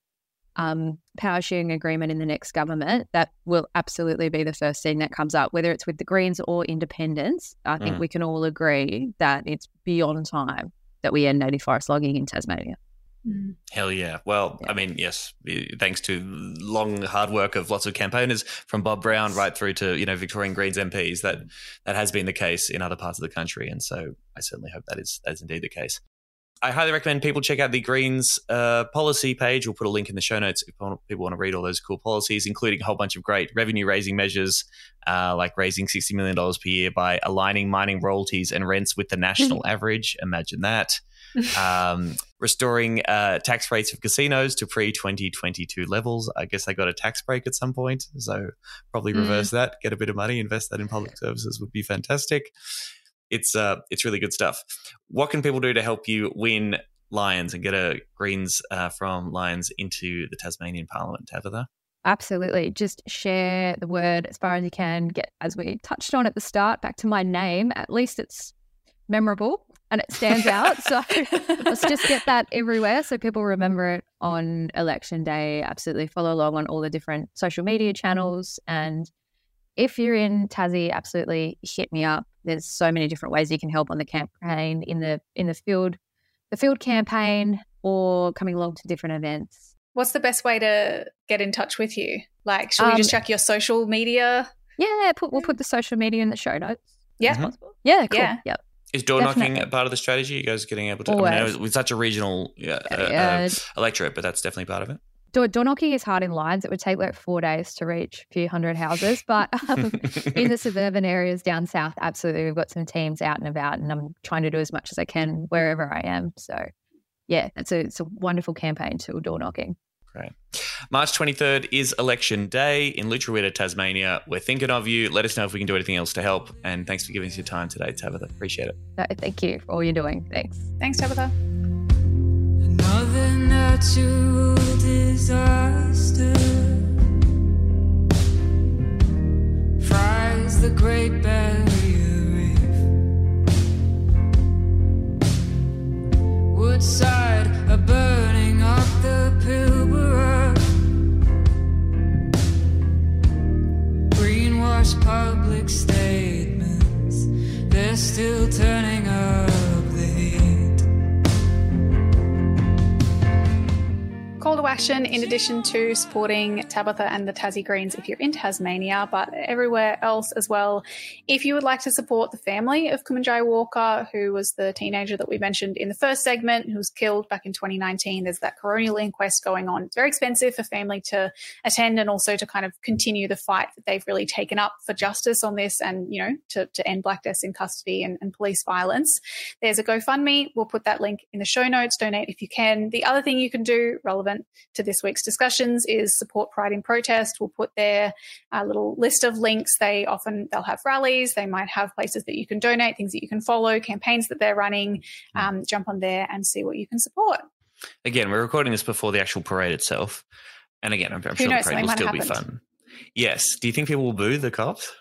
um, power sharing agreement in the next government, that will absolutely be the first thing that comes up, whether it's with the Greens or independents. I think Mm. we can all agree that it's beyond time that we end native forest logging in Tasmania. Mm. Hell yeah. Well, I mean, yes, thanks to long hard work of lots of campaigners from Bob Brown right through to, you know, Victorian Greens MPs that that has been the case in other parts of the country and so I certainly hope that is that is indeed the case. I highly recommend people check out the Greens uh, policy page. We'll put a link in the show notes if people want to read all those cool policies, including a whole bunch of great revenue raising measures, uh, like raising $60 million per year by aligning mining royalties and rents with the national average. Imagine that. Um, restoring uh, tax rates of casinos to pre 2022 levels. I guess they got a tax break at some point. So probably Mm. reverse that, get a bit of money, invest that in public services would be fantastic it's uh it's really good stuff. What can people do to help you win Lyons and get a Greens uh, from Lyons into the Tasmanian Parliament, Tabatha? Absolutely. Just share the word as far as you can. Get, as we touched on at the start, back to my name. At least it's memorable and it stands out. So let's just get that everywhere so people remember it on election day. Absolutely follow along on all the different social media channels. And if you're in Tassie, absolutely hit me up. There's so many different ways you can help on the campaign in the in the field, the field campaign, or coming along to different events. What's the best way to get in touch with you? Like, should we just Um, check your social media? Yeah, put, we'll put the social media in the show notes. Yeah. Mhm. Yeah, cool. Yeah. Yep. Is door knocking Definitely. a part of the strategy? You guys getting able to? I mean, I know Always. with such a regional uh, uh, Yeah. uh, electorate, but that's definitely part of it. Door, door knocking is hard in Lyons. It would take like four days to reach a few hundred houses. But um, in the suburban areas down south, absolutely, we've got some teams out and about, and I'm trying to do as much as I can wherever I am. So, yeah, it's a it's a wonderful campaign to door knocking. Great. March 23rd is election day in Lutruwita, Tasmania. We're thinking of you. Let us know if we can do anything else to help. And thanks for giving us your time today, Tabatha. Appreciate it. So, thank you for all you're doing. Thanks. Thanks, Tabatha. Natural disaster fries the Great Barrier Reef. Woodside are burning up the Pilbara. Greenwash public statements, they're still turning up Call to in addition to supporting Tabatha and the Tassie Greens if you're in Tasmania, but everywhere else as well. If you would like to support the family of Kumanjai Walker, who was the teenager that we mentioned in the first segment, who was killed back in 2019, there's that coronial inquest going on. It's very expensive for family to attend and also to kind of continue the fight that they've really taken up for justice on this and, you know, to, to end black deaths in custody and, and police violence. There's a GoFundMe. We'll put that link in the show notes. Donate if you can. The other thing you can do relevant to this week's discussions is support Pride in Protest. We'll put their uh, little list of links. They often they'll have rallies. They might have places that you can donate, things that you can follow, campaigns that they're running. Um, jump on there and see what you can support. Again, we're recording this before the actual parade itself. And again, I'm, I'm sure knows, the parade will still have be fun. Yes. Do you think people will boo the cops?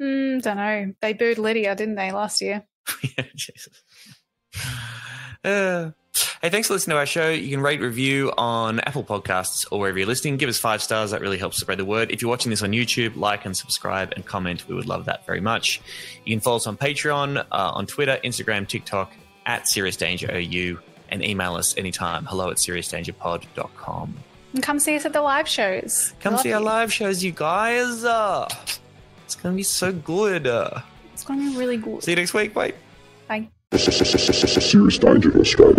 Mm, don't know. They booed Lidia, didn't they, last year? yeah, Jesus. Uh, hey, thanks for listening to our show. You can rate, review on Apple Podcasts or wherever you're listening. Give us five stars. That really helps spread the word. If you're watching this on YouTube, like and subscribe and comment. We would love that very much. You can follow us on Patreon, uh, on Twitter, Instagram, TikTok, at Serious Danger AU, and email us anytime. Hello at seriousdangerpod.com. And come see us at the live shows. Come see our live shows, you guys. Uh, it's going to be so good. Uh, It's going to be really good. see you next week. Bye. Serious danger to Australia.